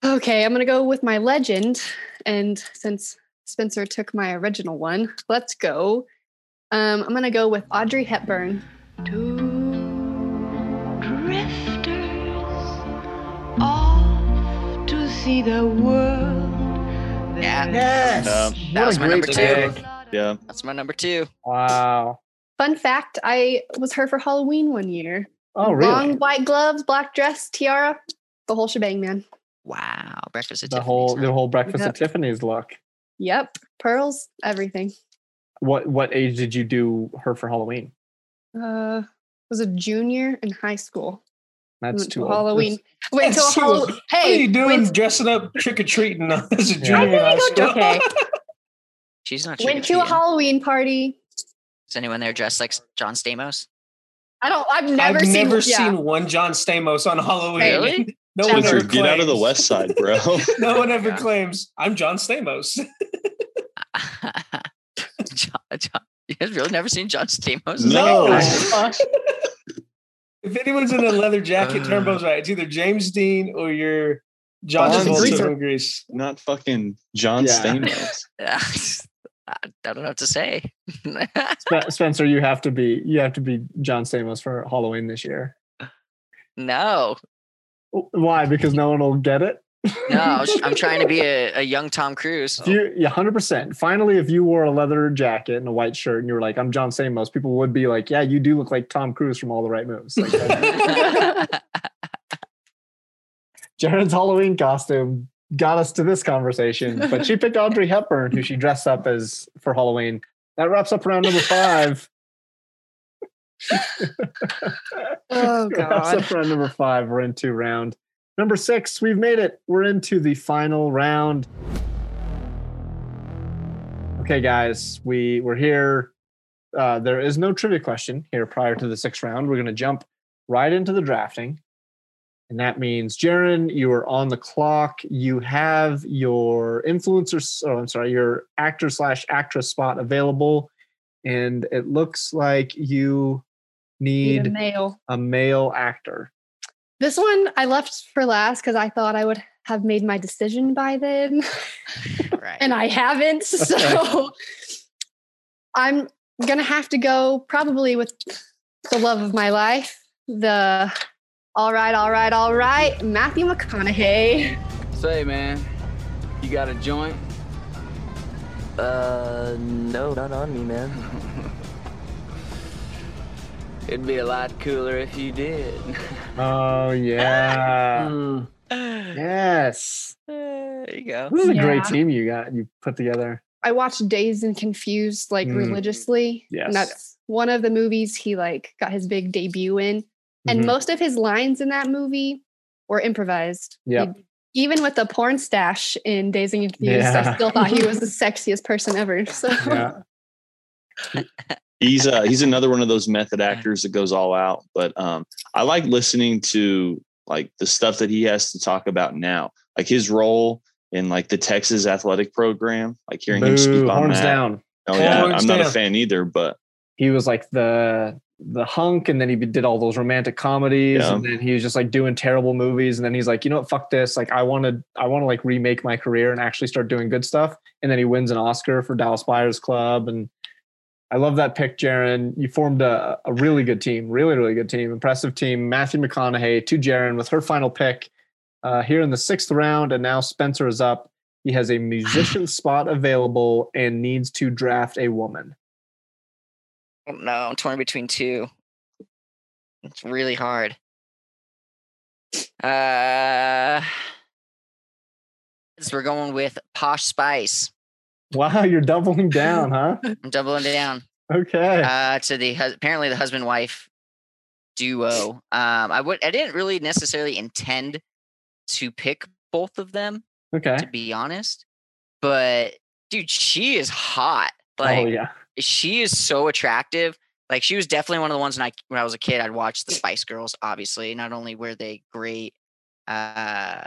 S5: Okay, I'm gonna go with my legend, and since Spencer took my original one, let's go. Um, I'm gonna go with Audrey Hepburn.
S10: Two drifters off to see the world.
S4: Yeah.
S1: Yes.
S3: Yeah.
S4: That was my number two.
S6: pick.
S3: Yeah.
S4: That's my number two.
S1: Wow.
S5: Fun fact: I was her for Halloween one year.
S1: Oh, really?
S5: Long white gloves, black dress, tiara, the whole shebang, man.
S4: Wow. Breakfast at
S1: the
S4: Tiffany's,
S1: whole
S4: huh?
S1: the whole breakfast
S5: Yep.
S1: at Tiffany's look.
S5: Yep, pearls, everything.
S1: What what age did you do her for Halloween?
S5: Uh, was a junior in high school.
S1: That's
S5: Went
S1: too
S5: to
S1: old.
S5: Halloween. Wait
S6: That's
S5: till
S6: too
S5: Halloween.
S6: old. What are
S5: Hey,
S6: you doing
S5: went,
S6: dressing up trick or treating as a
S1: Yeah.
S6: junior in high
S5: go- okay.
S4: She's not
S5: went to a. Halloween party.
S4: Is anyone there dressed like John Stamos?
S5: I don't. I've never
S6: I've
S5: seen.
S6: never
S5: yeah.
S6: seen one John Stamos on Halloween.
S4: Really?
S6: No one
S3: Spencer,
S6: ever
S3: get out of the west side, bro.
S6: No one ever
S4: Yeah.
S6: claims I'm John Stamos.
S4: John, John, you guys really never seen John Stamos?
S3: No.
S6: if anyone's in a leather jacket,
S4: Uh.
S6: Turnbow's right. It's either James Dean or you're John
S1: Bond
S6: Travolta from Grease.
S3: Not fucking John
S1: Yeah.
S3: Stamos.
S4: I don't know what to say.
S1: Spencer, you have to be you have to be John Stamos for Halloween this year.
S4: no,
S1: Why? Because no one will get it.
S4: no, I'm trying to be a, a young Tom Cruise.
S1: If you, yeah, hundred percent. Finally, if you wore a leather jacket and a white shirt and you were like, "I'm John Stamos," people would be like, "Yeah, you do look like Tom Cruise from All the Right Moves." Like, Jared's Halloween costume got us to this conversation, but she picked Audrey Hepburn, who she dressed up as for Halloween. That wraps up round number five.
S5: Oh
S1: Wraps up round number five. We're into round number six. We've made it. We're into the final round. Okay, guys, we we're here. Uh, there is no trivia question here prior to the sixth round. We're going to jump right into the drafting. And that means, Jaron, you are on the clock. You have your influencer, s- oh, I'm sorry, your actor slash actress spot available. And it looks like you
S5: Need a male.
S1: a male actor.
S5: This one I left for last because I thought I would have made my decision by then,
S4: right.
S5: and I haven't. So I'm gonna have to go probably with the love of my life, the all right, all right, all right, Matthew McConaughey.
S11: Say, man, you got a joint?
S12: Uh, no, not on me, man.
S11: It'd be a lot cooler if you did.
S1: Oh yeah.
S6: Mm.
S1: yes.
S4: there you go.
S1: This is a great team you got you put together.
S5: I watched Dazed and Confused like
S1: Mm.
S5: religiously.
S1: Yes.
S5: And that's one of the movies he like got his big debut in. And
S1: Mhm.
S5: most of his lines in that movie were improvised.
S1: Yep.
S5: He- even with the porn stash in Dazed and Confused,
S1: Yeah.
S5: I still thought he was the sexiest person ever. So
S1: Yeah.
S3: he's uh he's another one of those method actors that goes all out but um i like listening to like the stuff that he has to talk about now like his role in like the Texas athletic program. Like hearing him speak on
S1: horns
S3: that.
S1: down.
S3: Oh yeah,
S6: Horns
S3: I'm not a fan either, but
S1: He was like the the hunk, and then he did all those romantic comedies,
S3: Yeah.
S1: and then he was just like doing terrible movies, and then he's like, you know what, fuck this. Like I want to, I want to like remake my career and actually start doing good stuff. And then he wins an Oscar for Dallas Buyers Club, and I love that pick, Jaron. You formed a, a really good team, really, really good team, impressive team. Matthew McConaughey to Jaron with her final pick uh, here in the sixth round, and now Spencer is up. He has a musician spot available and needs to draft a woman.
S4: Oh, no, I'm torn between two. It's really hard. Uh, so we're going with Posh Spice.
S1: Wow, you're doubling down, huh?
S4: I'm doubling down.
S1: Okay.
S4: Uh, to the apparently the husband wife duo. Um, I would I didn't really necessarily intend to pick both of them
S1: Okay.
S4: to be honest, but dude, she is hot. Like
S1: oh yeah.
S4: She is so attractive. Like she was definitely one of the ones when I when I was a kid, I'd watch the Spice Girls. Obviously, not only were they great, uh,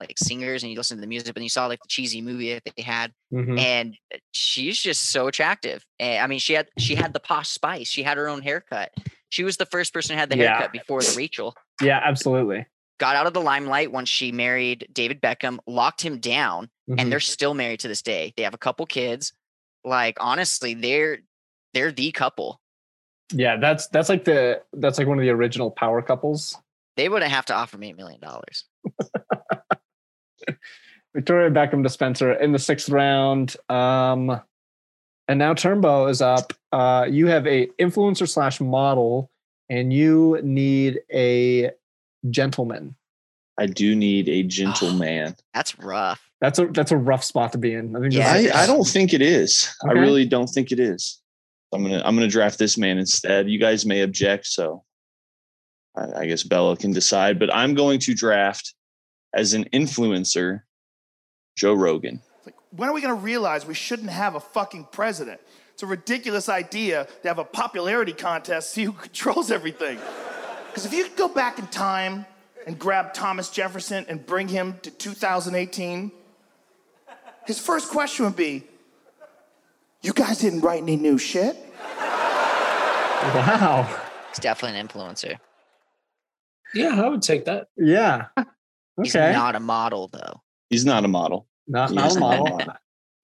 S4: like singers, and you listen to the music, but you saw like the cheesy movie that they had,
S1: Mhm.
S4: and uh, she's just so attractive. And I mean, she had she had the posh spice. She had her own haircut. She was the first person who had the
S1: Yeah.
S4: haircut before the Rachel.
S1: Yeah, absolutely.
S4: Got out of the limelight once she married David Beckham, locked him down,
S1: Mhm.
S4: and they're still married to this day. They have a couple kids. Like honestly, they're they're the couple.
S1: yeah, that's that's like the that's like one of the original power couples.
S4: They wouldn't have to offer me a million dollars.
S1: Victoria Beckham to Spencer in the sixth round. Um, and now Turnbow is up. Uh, you have a influencer slash model, and you need a gentleman.
S3: I do need a gentleman.
S4: That's rough.
S1: That's a that's a rough spot to be in. I think.
S4: Yeah,
S3: I, I don't think it is. I really don't think it is. I'm gonna I'm gonna draft this man instead. You guys may object, so I, I guess Bella can decide. But I'm going to draft as an influencer, Joe Rogan.
S13: Like, When are we going to realize we shouldn't have a fucking president? It's a ridiculous idea to have a popularity contest, see who controls everything. Because if you could go back in time and grab Thomas Jefferson and bring him to 2018, his first question would be, You guys didn't write any new shit?
S1: Wow.
S4: He's definitely an influencer.
S6: Yeah, I would take that.
S1: Yeah.
S4: He's
S1: Okay.
S4: not a model though.
S3: He's not a model.
S1: Not,
S3: He
S1: not a model.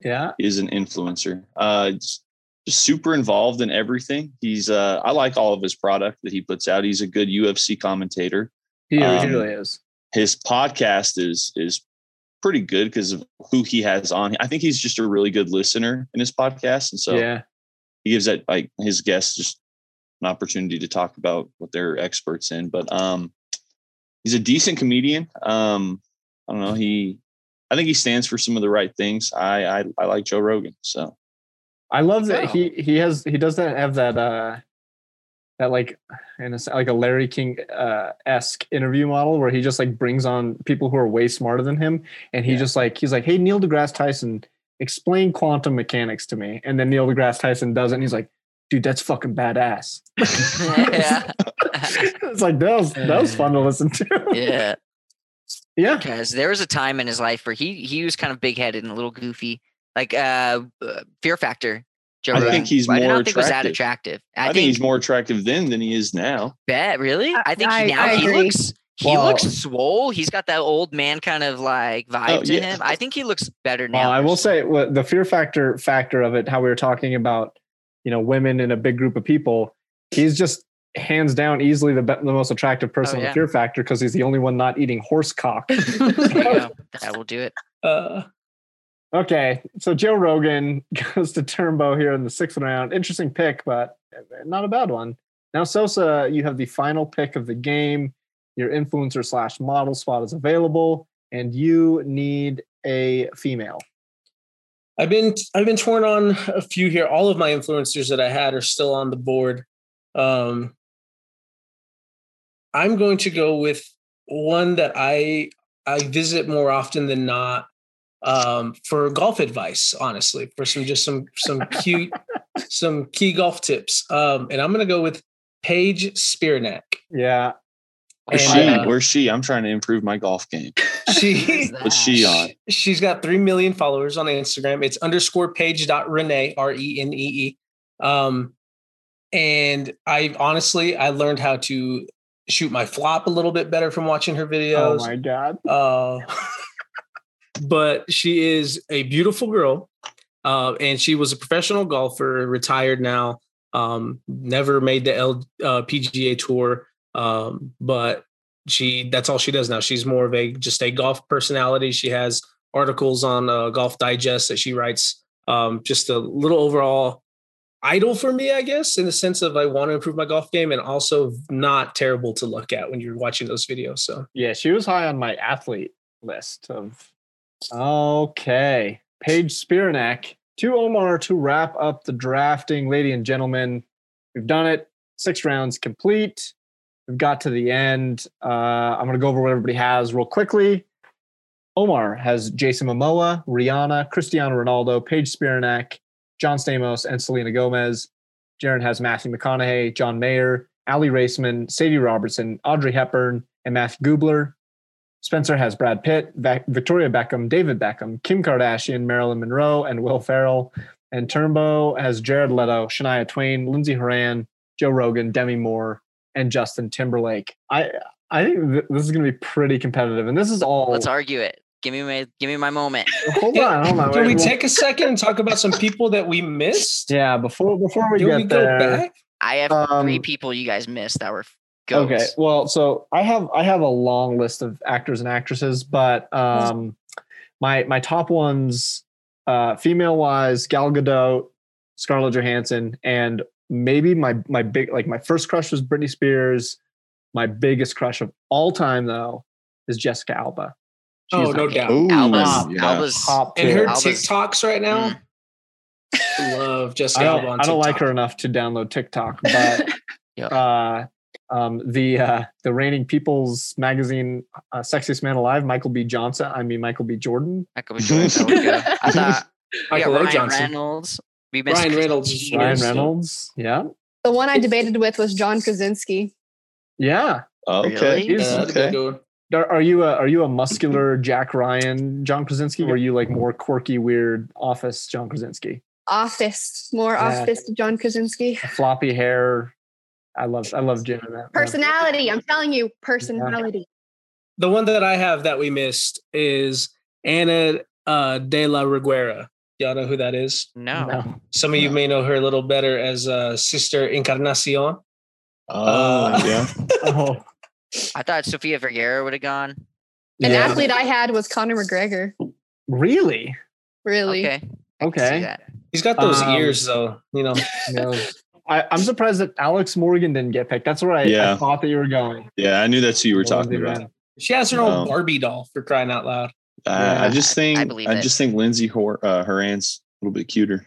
S1: Yeah.
S3: He is an influencer. Uh, just, just super involved in everything. He's uh, I like all of his product that he puts out. He's a good UFC commentator.
S1: He, he
S3: Um,
S1: really is.
S3: his podcast is is pretty good because of who he has on. I think he's just a really good listener in his podcast, and so
S1: yeah.
S3: he gives that like his guests just an opportunity to talk about what they're experts in. But um, he's a decent comedian. Um, I don't know. He, I think he stands for some of the right things. I I, I like Joe Rogan. So
S1: I love that
S4: Wow.
S1: he he has he doesn't have that uh that like and it's like a Larry King uh esque interview model where he just like brings on people who are way smarter than him and he just like he's like hey Neil deGrasse Tyson explain quantum mechanics to me and then Neil deGrasse Tyson does it and he's like dude that's fucking badass
S4: yeah.
S1: it's like that was that was fun to listen to
S4: yeah.
S1: yeah
S4: Because there was a time in his life where he he was kind of big headed and a little goofy. Like uh, uh Fear Factor. Joe
S3: I think
S4: Rogan.
S3: he's
S4: I did
S3: more
S4: not think was that
S3: attractive.
S4: attractive.
S3: I,
S4: I,
S3: think,
S4: think,
S3: he's more attractive then than he is now.
S4: bet really. I think
S5: I-
S4: he, now
S5: I
S4: he
S5: agree.
S4: looks he
S1: Well-
S4: looks swole. He's got that old man kind of like vibe
S3: Oh,
S4: to
S3: yeah.
S4: him. I think he looks better
S1: Well,
S4: now.
S1: I will
S4: personally.
S1: say what the fear factor factor of it, how we were talking about, you know, women in a big group of people. He's just hands down easily the be- the most attractive person on
S4: Oh, yeah.
S1: the fear factor because he's the only one not eating horse cock.
S4: There you go. that will do it.
S6: Uh,
S1: okay, so Joe Rogan goes to Turnbow here in the sixth round. Interesting pick, but not a bad one. Now, Sosa, you have the final pick of the game. Your influencer slash model spot is available, and you need a female.
S6: I've been I've been torn on a few here. All of my influencers that I had are still on the board. Um, I'm going to go with one that I I visit more often than not um, for golf advice. Honestly, for some just some some cute some key golf tips. Um, and I'm going to go with Paige Spiranac.
S1: Yeah,
S3: Where's
S6: And,
S3: she?
S6: uh,
S3: Where's she? I'm trying to improve my golf game.
S6: She
S3: What's she on?
S6: She's got three million followers on Instagram. It's underscore page dot Renee R E N E E. Um, and I honestly I learned how to shoot my flop a little bit better from watching her videos.
S1: Oh my god.
S6: Uh, but she is a beautiful girl, uh, and she was a professional golfer, retired now. Um, never made the L, uh, PGA tour, um, but she that's all she does now. She's more of a just a golf personality. She has articles on uh, Golf Digest that she writes. Um, just a little overall idol for me, I guess, in the sense of I want to improve my golf game and also not terrible to look at when you're watching those videos. So
S1: Yeah, she was high on my athlete list of. Okay, Paige Spiranac to Omar to wrap up the drafting, lady and gentlemen. We've done it. Six rounds complete. We've got to the end. Uh, I'm going to go over what everybody has real quickly. Omar has Jason Momoa, Rihanna, Cristiano Ronaldo, Paige Spiranac, John Stamos, and Selena Gomez. Jaron has Matthew McConaughey, John Mayer, Aly Raisman, Sadie Robertson, Audrey Hepburn, and Matthew Gubler. Spencer has Brad Pitt, Vac- Victoria Beckham, David Beckham, Kim Kardashian, Marilyn Monroe, and Will Ferrell. And Turnbow has Jared Leto, Shania Twain, Lindsey Horan, Joe Rogan, Demi Moore, and Justin Timberlake. I I think th- this is going to be pretty competitive, and this is all.
S4: Let's argue it. Give me my give me my moment.
S1: Hold on, hold on.
S6: Can
S1: wait,
S6: we
S1: well-
S6: take a second and talk about some people that we missed?
S1: Yeah, before before we
S6: Can
S1: get
S6: we go
S1: there.
S6: back?
S4: I have three
S1: Um,
S4: people you guys missed that were goats.
S1: Okay, well, so I have I have a long list of actors and actresses, but um, my my top ones, uh, female wise, Gal Gadot, Scarlett Johansson, and maybe my my big like my first crush was Britney Spears. My biggest crush of all time though is Jessica Alba.
S6: Oh, no
S1: my
S6: doubt.
S3: Ooh,
S4: Alba's,
S3: yeah.
S4: Alba's
S1: top
S6: And her
S4: Alba's-
S6: TikToks right now. I love Jessica
S1: I
S6: Alba
S1: don't,
S6: on
S1: I don't like her enough to download TikTok, but
S4: Yeah.
S1: uh, um, the uh, the reigning People's Magazine uh, sexiest man alive, Michael B. Johnson. I mean Michael B. Jordan.
S4: Michael B. Jordan. That would. I thought we
S6: Michael A.
S4: Ryan
S6: Johnson.
S4: Reynolds. We missed
S6: Ryan
S4: Chris-
S6: Reynolds. is
S1: Ryan Reynolds. Yeah,
S5: The one I debated with was John Krasinski.
S1: yeah.
S3: Okay.
S4: Really?
S6: Yeah,
S1: He's-
S6: that's
S3: okay.
S1: Are, are you a are you a muscular Jack Ryan John Krasinski, or are you like more quirky, weird office John Krasinski?
S5: Office, more
S1: Yeah.
S5: office to John Krasinski.
S1: Floppy hair. I love I love Jim in that.
S5: Personality. I'm telling you, personality.
S6: The one that I have that we missed is Ana uh, de la Reguera. Y'all know who that is?
S4: No.
S1: No.
S6: Some of you may know her a little better as uh, Sister Encarnacion.
S3: Oh,
S6: Uh,
S3: yeah.
S1: Oh,
S4: I thought Sofia Vergara would have gone.
S5: An
S1: yeah.
S5: athlete I had was Conor McGregor.
S1: Really?
S5: Really.
S4: Okay. I can see
S1: Okay.
S6: He's got those
S1: Um,
S6: ears, though. You know,
S1: No. I, I'm surprised that Alex Morgan didn't get picked. That's where I, I thought that you were going.
S3: Yeah, I knew that's who you were talking about.
S1: Mann.
S6: she has her own Barbie doll for crying out loud.
S3: Uh,
S1: Yeah,
S3: I just think
S4: I
S3: I, just think Lindsey Hor- uh, Horan's a little bit cuter.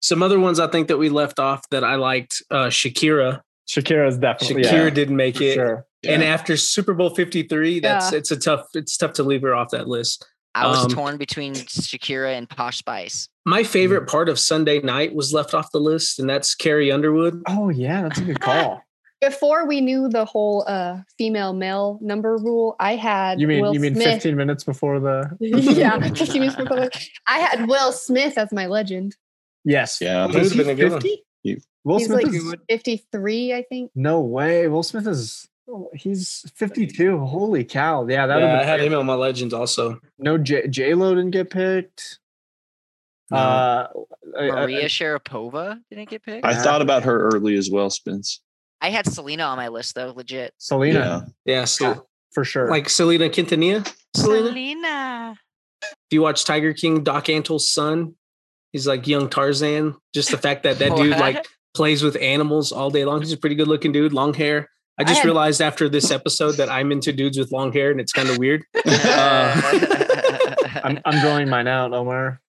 S6: Some other ones I think that we left off that I liked uh, Shakira.
S1: Shakira's definitely
S6: Shakira
S1: yeah,
S6: didn't make it.
S1: sure.
S6: And after Super Bowl 53, that's
S5: Yeah.
S6: it's a tough it's tough to leave her off that list.
S4: I was
S6: Um,
S4: torn between Shakira and Posh Spice.
S6: My favorite part of Sunday night was left off the list, and that's Carrie Underwood.
S1: Oh yeah, that's a good call.
S5: Before we knew the whole uh, female male number rule, I had
S1: You mean
S5: Will
S1: you mean
S5: Smith.
S1: 15 minutes before the
S5: yeah, 15 minutes before the- I had Will Smith as my legend.
S1: Yes.
S3: Yeah.
S6: That would've
S1: he
S6: been a good one.
S1: Will
S5: He's
S1: Smith
S5: like
S1: is
S5: 53, I think.
S1: no way. Will Smith is oh, he's 52. Holy cow. Yeah, that
S6: Yeah, I
S1: would
S6: had him on my legends also.
S1: no J J Lo didn't get picked.
S6: No.
S1: Uh, I- I-
S4: Maria Sharapova didn't get picked.
S3: I thought about her early as well, Spence.
S4: I had Selena on my list though, legit.
S1: Selena
S6: Yeah, so
S1: for sure.
S6: like Selena Quintanilla. Selena.
S4: Selena.
S6: If you watch Tiger King, Doc Antle's son, he's like young Tarzan. Just the fact that that dude like plays with animals all day long. He's a pretty good looking dude, long hair. I
S5: I
S6: just
S5: had-
S6: realized after this episode that I'm into dudes with long hair, and it's kind of weird.
S1: I'm I'm drawing mine out, Omar.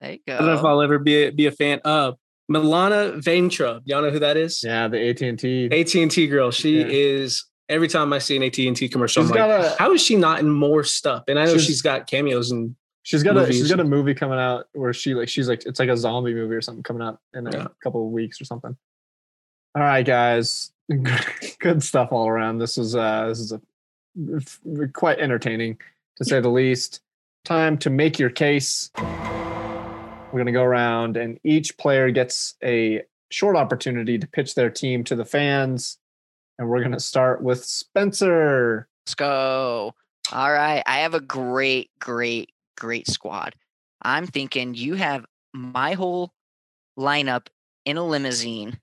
S4: There you
S6: I don't know if. I'll ever be a, be a fan. Uh, Milana Vaintrub. Y'all know who that is?
S1: Yeah, the AT and T.
S6: AT and T girl. She
S1: Yeah.
S6: is. Every time I see an AT and T commercial,
S1: She's
S6: I'm like,
S1: a
S6: how is she not in more stuff? And I know
S1: She's-
S6: she's got cameos and
S1: she's got a she's got a movie coming out where she like she's like it's like a zombie movie or something coming out in a
S6: Yeah.
S1: couple of weeks or something. All right, guys, good stuff all around. This is uh this is a f- quite entertaining to say the least. Time to make your case. We're going to go around, and each player gets a short opportunity to pitch their team to the fans. And we're going to start with Spencer.
S4: Let's go. All right. I have a great, great, great squad. I'm thinking you have my whole lineup in a limousine.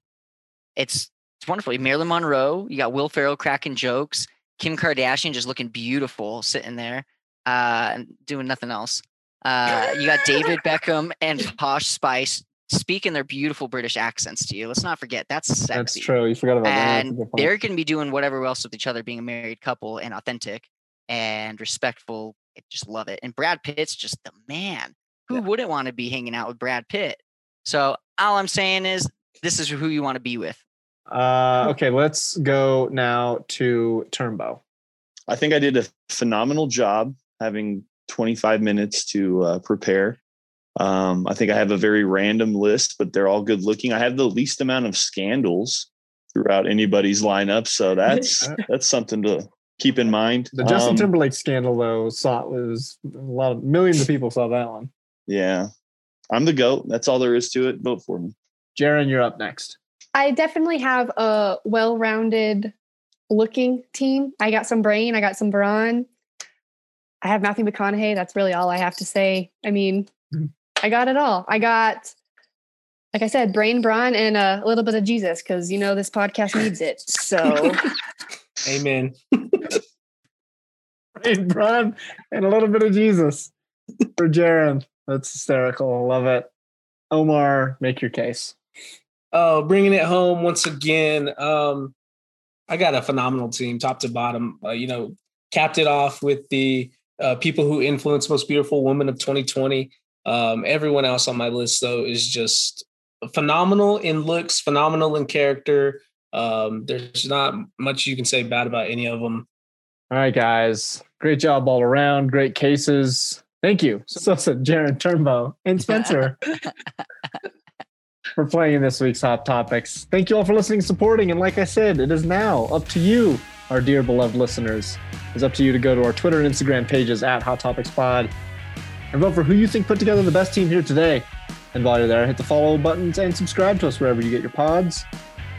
S4: It's it's wonderful. Marilyn Monroe, you got Will Ferrell cracking jokes, Kim Kardashian just looking beautiful sitting there, uh, and doing nothing else. Uh, you got David Beckham and Posh Spice speaking their beautiful British accents to you. Let's not forget that's sexy.
S1: That's true. You forgot about that.
S4: And they're going to be doing whatever else with each other, being a married couple and authentic and respectful. I just love it. And Brad Pitt's just the man. Who wouldn't want to be hanging out with Brad Pitt? So all I'm saying is this is who you want to be with.
S1: Uh, okay, let's go now to Turnbow.
S3: I think I did a phenomenal job having 25 minutes to uh, prepare. Um, I think I have a very random list, but they're all good looking. I have the least amount of scandals throughout anybody's lineup, so that's that's something to keep in mind.
S1: The Justin
S3: Um,
S1: Timberlake scandal, though, saw was a lot of millions of people saw that one.
S3: Yeah, I'm the goat. That's all there is to it. Vote for me.
S1: Jaron, you're up next.
S5: I definitely have a well-rounded looking team. I got some brain, I got some brawn. I have Matthew McConaughey. That's really all I have to say. I mean, I got it all. I got, like I said, brain, brawn, and a little bit of Jesus because you know this podcast needs it. So
S6: Amen.
S1: Brain brawn, and a little bit of Jesus for Jaron. That's hysterical. I love it. Omar, make your case.
S6: Oh, bringing it home once again. Um, I got a phenomenal team, top to bottom. Uh, you know, capped it off with the uh, people who influenced most beautiful woman of 2020. Um, everyone else on my list, though, is just phenomenal in looks, phenomenal in character. Um, there's not much you can say bad about any of them.
S1: All right, guys. Great job all around. Great cases. Thank you, Sosa, Jaron Turnbow, and Spencer for playing in this week's Hot Topics. Thank you all for listening supporting. And like I said, it is now up to you, our dear beloved listeners. It's up to you to go to our Twitter and Instagram pages at Hot Topics Pod and vote for who you think put together the best team here today. And while you're there, hit the follow buttons and subscribe to us wherever you get your pods.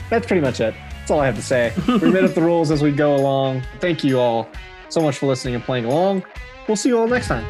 S1: That's pretty much it. That's all I have to say. we made up the rules as we go along. Thank you all so much for listening and playing along. We'll see you all next time.